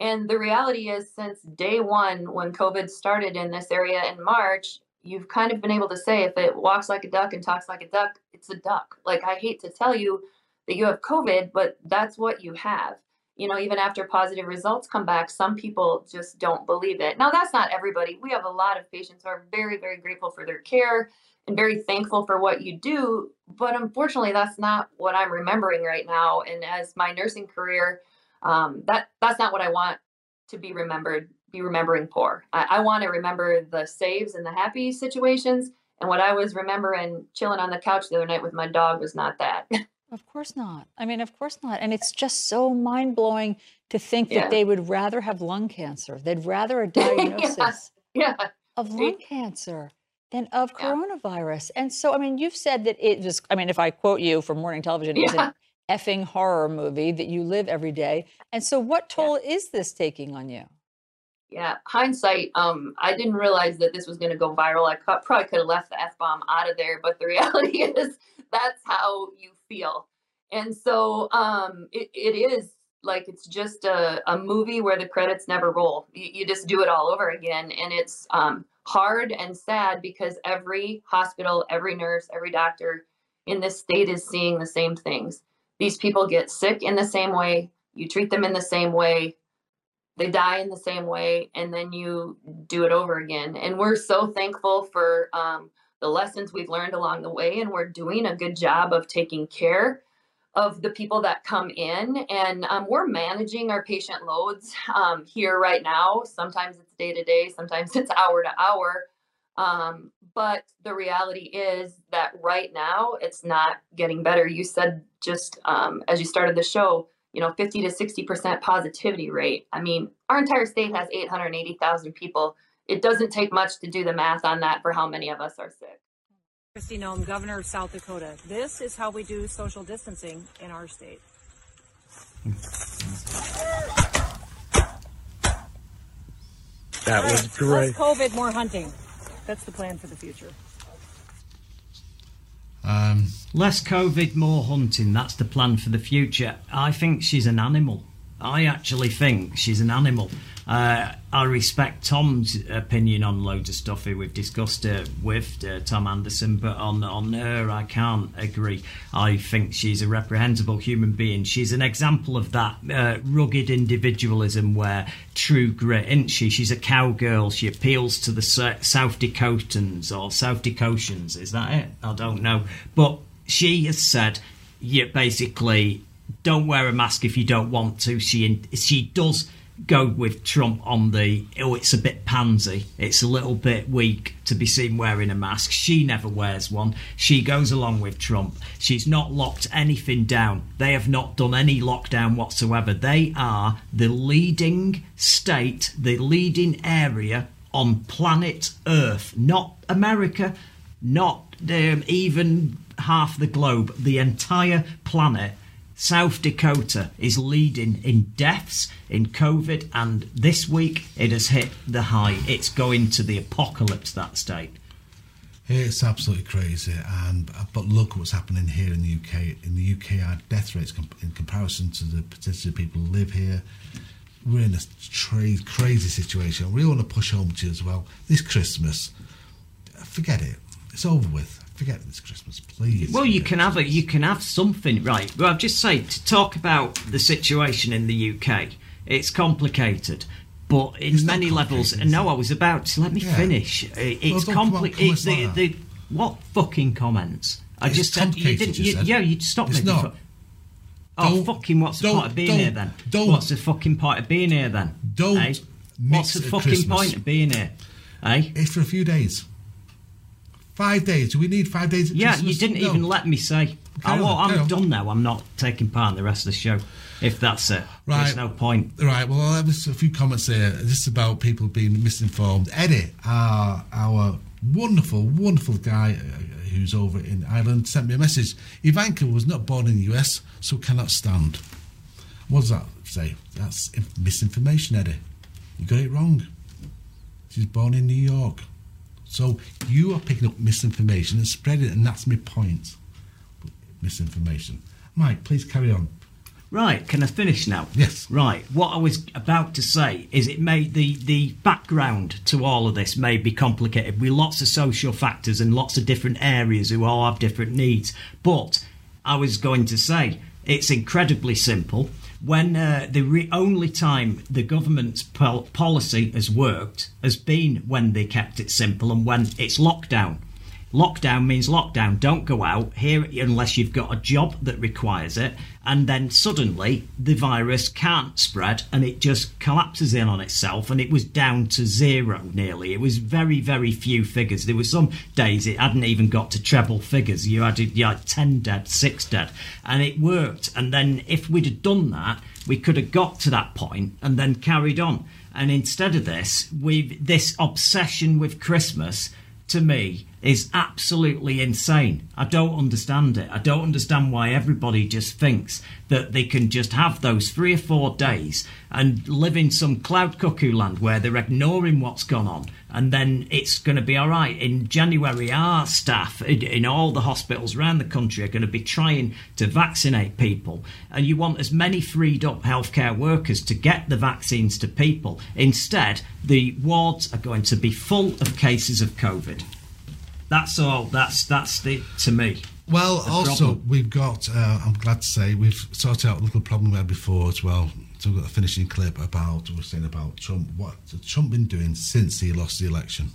[SPEAKER 29] and the reality is since day one when covid started in this area in march you've kind of been able to say if it walks like a duck and talks like a duck it's a duck. Like i hate to tell you that you have covid but that's what you have. You know, even after positive results come back, some people just don't believe it. Now, that's not everybody. We have a lot of patients who are very, very grateful for their care and very thankful for what you do. But unfortunately, that's not what I'm remembering right now. And as my nursing career, um, that that's not what I want to be remembered. Be remembering for. I, I want to remember the saves and the happy situations. And what I was remembering chilling on the couch the other night with my dog was not that.
[SPEAKER 28] Of course not. I mean, of course not. And it's just so mind blowing to think that
[SPEAKER 29] Yeah.
[SPEAKER 28] they would rather have lung cancer. They'd rather a diagnosis
[SPEAKER 29] yeah.
[SPEAKER 28] of lung cancer than of coronavirus. And so, I mean, you've said that it was, I mean, if I quote you from morning television, it's
[SPEAKER 29] Yeah.
[SPEAKER 28] an effing horror movie that you live every day. And so, what toll is this taking on you?
[SPEAKER 29] Yeah, hindsight, um, I didn't realize that this was going to go viral. I cou- probably could have left the F bomb out of there, but the reality is that's how you feel. And so um, it, it is like it's just a, a movie where the credits never roll. You, you just do it all over again. And it's um, hard and sad because every hospital, every nurse, every doctor in this state is seeing the same things. These people get sick in the same way, you treat them in the same way, they die in the same way and then you do it over again and we're so thankful for um, the lessons we've learned along the way and we're doing a good job of taking care of the people that come in and um, we're managing our patient loads um, here right now. Sometimes it's day to day sometimes it's hour to hour. Um, but the reality is that right now it's not getting better. You said just um, as you started the show you know 50 to 60% positivity rate. I mean our entire state has 880000 people. It doesn't take much to do the math on that for how many of us are sick
[SPEAKER 30] Kristi Noem, Governor of South Dakota. This is how we do social distancing in our state.
[SPEAKER 31] That was great. Less.
[SPEAKER 30] COVID, more hunting. That's the plan for the future.
[SPEAKER 1] Um,
[SPEAKER 2] Less COVID, more hunting. That's the plan for the future. I think she's an animal. I actually think she's an animal. Uh, I respect Tom's opinion on loads of stuff here. We've discussed it with uh, Tom Anderson, but on on her, I can't agree. I think she's a reprehensible human being. She's an example of that uh, rugged individualism where true grit, isn't she? She's a cowgirl. She appeals to the South Dakotans or South Dakotians. Is that it? I don't know. But she has said, yeah, basically, don't wear a mask if you don't want to. She she does go with Trump on the oh it's a bit pansy. It's a little bit weak to be seen wearing a mask. She never wears one. She goes along with Trump. She's not locked anything down. They have not done any lockdown whatsoever. They are the leading state the leading area on planet earth. Not America not um, even half the globe the entire planet South Dakota is leading in deaths in COVID, and this week it has hit the high. It's going to the apocalypse, that state.
[SPEAKER 1] It's absolutely crazy, and uh, but look what's happening here in the UK. In the UK, our death rates in comparison to the potential people who live here, we're in a tra- crazy situation. Really want to push home to you as well. This Christmas, forget it. It's over with forget this Christmas, please.
[SPEAKER 2] Well, you can have a you can have something, right? Well, I've just say to talk about the situation in the UK. It's complicated, but in
[SPEAKER 1] It's
[SPEAKER 2] many levels.
[SPEAKER 1] complicated,
[SPEAKER 2] No, I was about to let me
[SPEAKER 1] Yeah.
[SPEAKER 2] finish. Uh, It's
[SPEAKER 1] Well, don't come on,
[SPEAKER 2] complicated.
[SPEAKER 1] comments
[SPEAKER 2] The,
[SPEAKER 1] like
[SPEAKER 2] the, what fucking comments? I
[SPEAKER 1] It's
[SPEAKER 2] just said you didn't.
[SPEAKER 1] you
[SPEAKER 2] You,
[SPEAKER 1] said.
[SPEAKER 2] yeah, you stop
[SPEAKER 1] It's
[SPEAKER 2] me.
[SPEAKER 1] not.
[SPEAKER 2] before- Oh,
[SPEAKER 1] Don't-
[SPEAKER 2] fucking! What's the point of being here then?
[SPEAKER 1] don't
[SPEAKER 2] What's the fucking point of being here then?
[SPEAKER 1] Don't
[SPEAKER 2] Eh? What's the fucking
[SPEAKER 1] Christmas.
[SPEAKER 2] point of being here? Eh?
[SPEAKER 1] It's for a few days. Five days. Do we need five days?
[SPEAKER 2] Yeah,
[SPEAKER 1] Christmas?
[SPEAKER 2] you didn't
[SPEAKER 1] No.
[SPEAKER 2] even let me say. Well, I'm
[SPEAKER 1] on.
[SPEAKER 2] done now. I'm not taking part in the rest of the show. If that's it,
[SPEAKER 1] Right.
[SPEAKER 2] there's no point.
[SPEAKER 1] Right. Well, I have a few comments here. This is about people being misinformed. Eddie, our, our wonderful, wonderful guy uh, who's over in Ireland, sent me a message. Ivanka was not born in the US, so cannot stand. What does that say? That's misinformation, Eddie. You got it wrong. She's born in New York. So you are picking up misinformation and spreading it, and that's my point. Misinformation. Mike, please carry on.
[SPEAKER 2] Right, can I finish now?
[SPEAKER 1] Yes.
[SPEAKER 2] Right, what I was about to say is it made the, the background to all of this may be complicated with lots of social factors and lots of different areas who all have different needs. But I was going to say it's incredibly simple. When uh, the re- only time the government's pol- policy has worked has been when they kept it simple and when it's lockdown. Lockdown means lockdown. Don't go out here unless you've got a job that requires it. And then suddenly the virus can't spread and it just collapses in on itself. And it was down to zero nearly. It was very, very few figures. There were some days it hadn't even got to treble figures. You had, you had 10 dead, 6 dead. And it worked. And then if we'd have done that, we could have got to that point and then carried on. And instead of this, we've this obsession with Christmas to me is absolutely insane. I don't understand it. I don't understand why everybody just thinks that they can just have those three or four days and live in some cloud cuckoo land where they're ignoring what's gone on and then it's going to be all right. In January, our staff in, all the hospitals around the country are going to be trying to vaccinate people, and you want as many freed up healthcare workers to get the vaccines to people. Instead, the wards are going to be full of cases of COVID. That's all. That's that's the to me.
[SPEAKER 1] Well,
[SPEAKER 2] the
[SPEAKER 1] also
[SPEAKER 2] problem.
[SPEAKER 1] we've got. Uh, I'm glad to say we've sorted out a little problem we had before as well. So we've got a finishing clip about we we're saying about Trump. What has Trump been doing since he lost the election?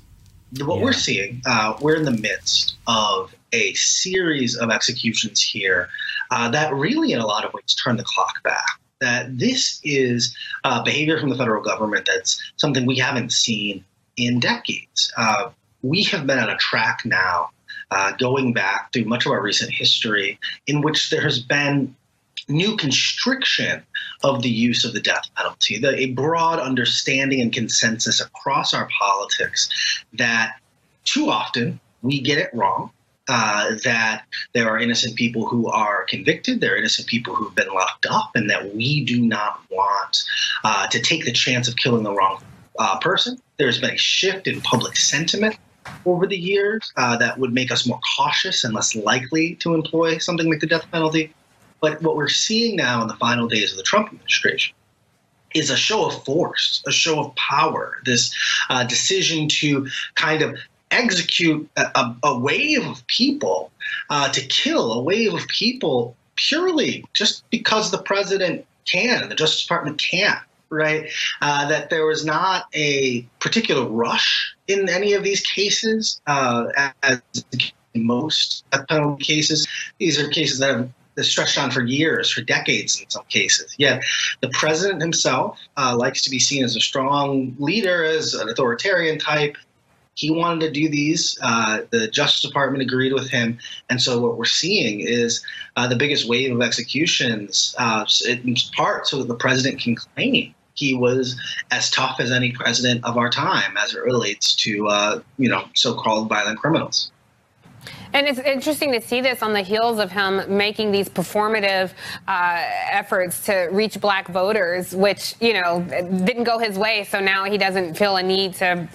[SPEAKER 32] what we're seeing, uh, we're in the midst of a series of executions here uh, that really, in a lot of ways, turn the clock back. That this is uh, behavior from the federal government that's something we haven't seen in decades. We have been on a track now, uh, going back through much of our recent history, in which there has been new constriction of the use of the death penalty, the, a broad understanding and consensus across our politics that too often we get it wrong. Uh, that there are innocent people who are convicted, there are innocent people who've been locked up, and that we do not want uh, to take the chance of killing the wrong uh, person. There's been a shift in public sentiment over the years uh, that would make us more cautious and less likely to employ something like the death penalty. But what we're seeing now in the final days of the Trump administration is a show of force, a show of power, this uh, decision to kind of execute a, a, wave of people, uh, to kill a wave of people purely just because the president can, the Justice Department can right? Uh, that there was not a particular rush in any of these cases, uh, as most penalty cases. These are cases that have stretched on for years, for decades in some cases. Yet the president himself uh, likes to be seen as a strong leader, as an authoritarian type. He wanted to do these. Uh, the Justice Department agreed with him. And so what we're seeing is uh, the biggest wave of executions, uh, in part so that the president can claim he was as tough as any president of our time as it relates to, uh, you know, so-called violent criminals.
[SPEAKER 33] And it's interesting to see this on the heels of him making these performative uh, efforts to reach black voters, which, you know, didn't go his way. So now he doesn't feel a need to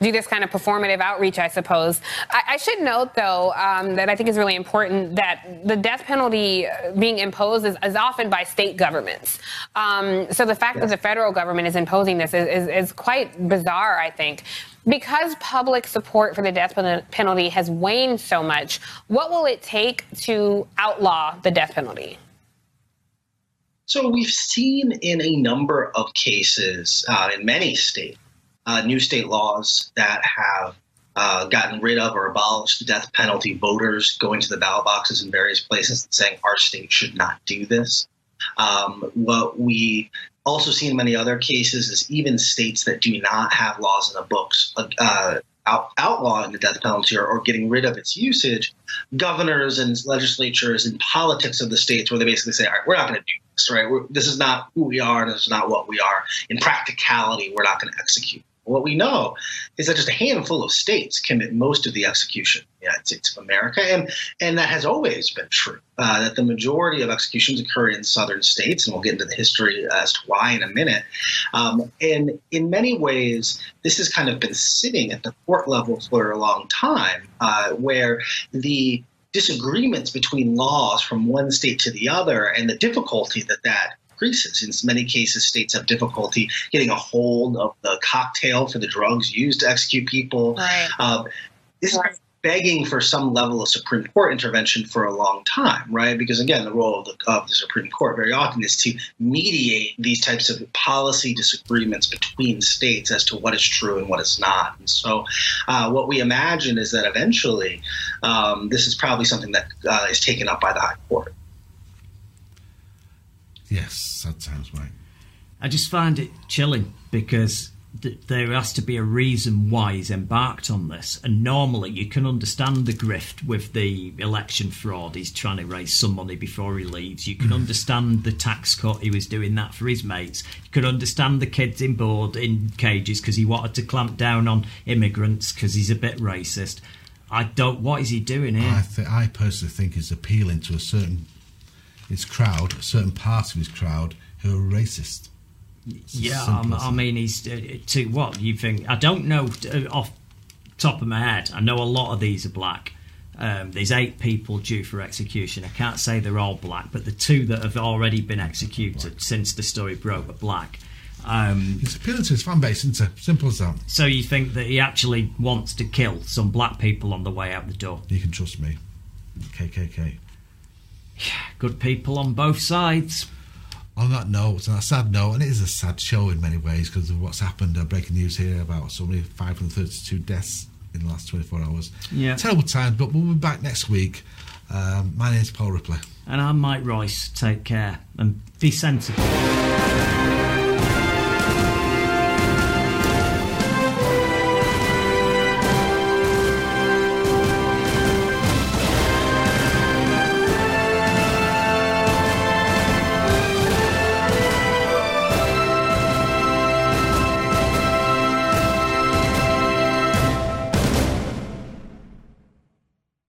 [SPEAKER 33] do this kind of performative outreach, I suppose. I, I should note, though, um, that I think is really important that the death penalty being imposed is, is often by state governments. Um, so the fact yes. that the federal government is imposing this is, is, is quite bizarre, I think. Because public support for the death penalty has waned so much, what will it take to outlaw the death penalty?
[SPEAKER 32] So we've seen in a number of cases uh, in many states, uh, new state laws that have uh, gotten rid of or abolished the death penalty, voters going to the ballot boxes in various places and saying our state should not do this. Um, what we also seen many other cases is even states that do not have laws in the books uh, out, outlawing the death penalty or, or, getting rid of its usage, governors and legislatures and politics of the states where they basically say, all right, we're not going to do this, right? We're, this is not who we are this is not what we are. In practicality, we're not going to execute. What we know is that just a handful of states commit most of the execution in the United States of America, and and that has always been true. Uh, that the majority of executions occur in southern states, and we'll get into the history as to why in a minute. Um, and in many ways, this has kind of been sitting at the court level for a long time, uh, where the disagreements between laws from one state to the other and the difficulty that that increases. In many cases, states have difficulty getting a hold of the cocktail for the drugs used to execute people. Right. Um, this right. is begging for some level of Supreme Court intervention for a long time, right? Because again, the role of the, of the, Supreme Court very often is to mediate these types of policy disagreements between states as to what is true and what is not. And so, uh, what we imagine is that eventually, um, this is probably something that uh, is taken up by the High Court.
[SPEAKER 1] Yes, that sounds right.
[SPEAKER 2] I just find it chilling because th- there has to be a reason why he's embarked on this. And normally you can understand the grift with the election fraud. He's trying to raise some money before he leaves. You can mm. understand the tax cut. He was doing that for his mates. You can understand the kids in board in cages because he wanted to clamp down on immigrants because he's a bit racist. I don't. What is he doing here?
[SPEAKER 1] I, th- I personally think he's appealing to a certain his crowd, a certain part of his crowd, who are racist.
[SPEAKER 2] It's yeah, I mean, he's uh, to what you think? I don't know uh, off top of my head. I know a lot of these are black. Um, there's eight people due for execution. I can't say they're all black, but the two that have already been executed since the story broke are black.
[SPEAKER 1] Um, He's appealing to his fan base, isn't it? Simple as that.
[SPEAKER 2] So you think that he actually wants to kill some black people on the way out the door?
[SPEAKER 1] You can trust me. KKK.
[SPEAKER 2] Good people on both sides.
[SPEAKER 1] On that note, and a sad note, and it is a sad show in many ways because of what's happened. Uh, breaking news here about so many 532 deaths in the last 24 hours.
[SPEAKER 2] Yeah.
[SPEAKER 1] Terrible time, but we'll be back next week. Um, my name's Paul Ripley.
[SPEAKER 2] And I'm Mike Royce. Take care and be sensible.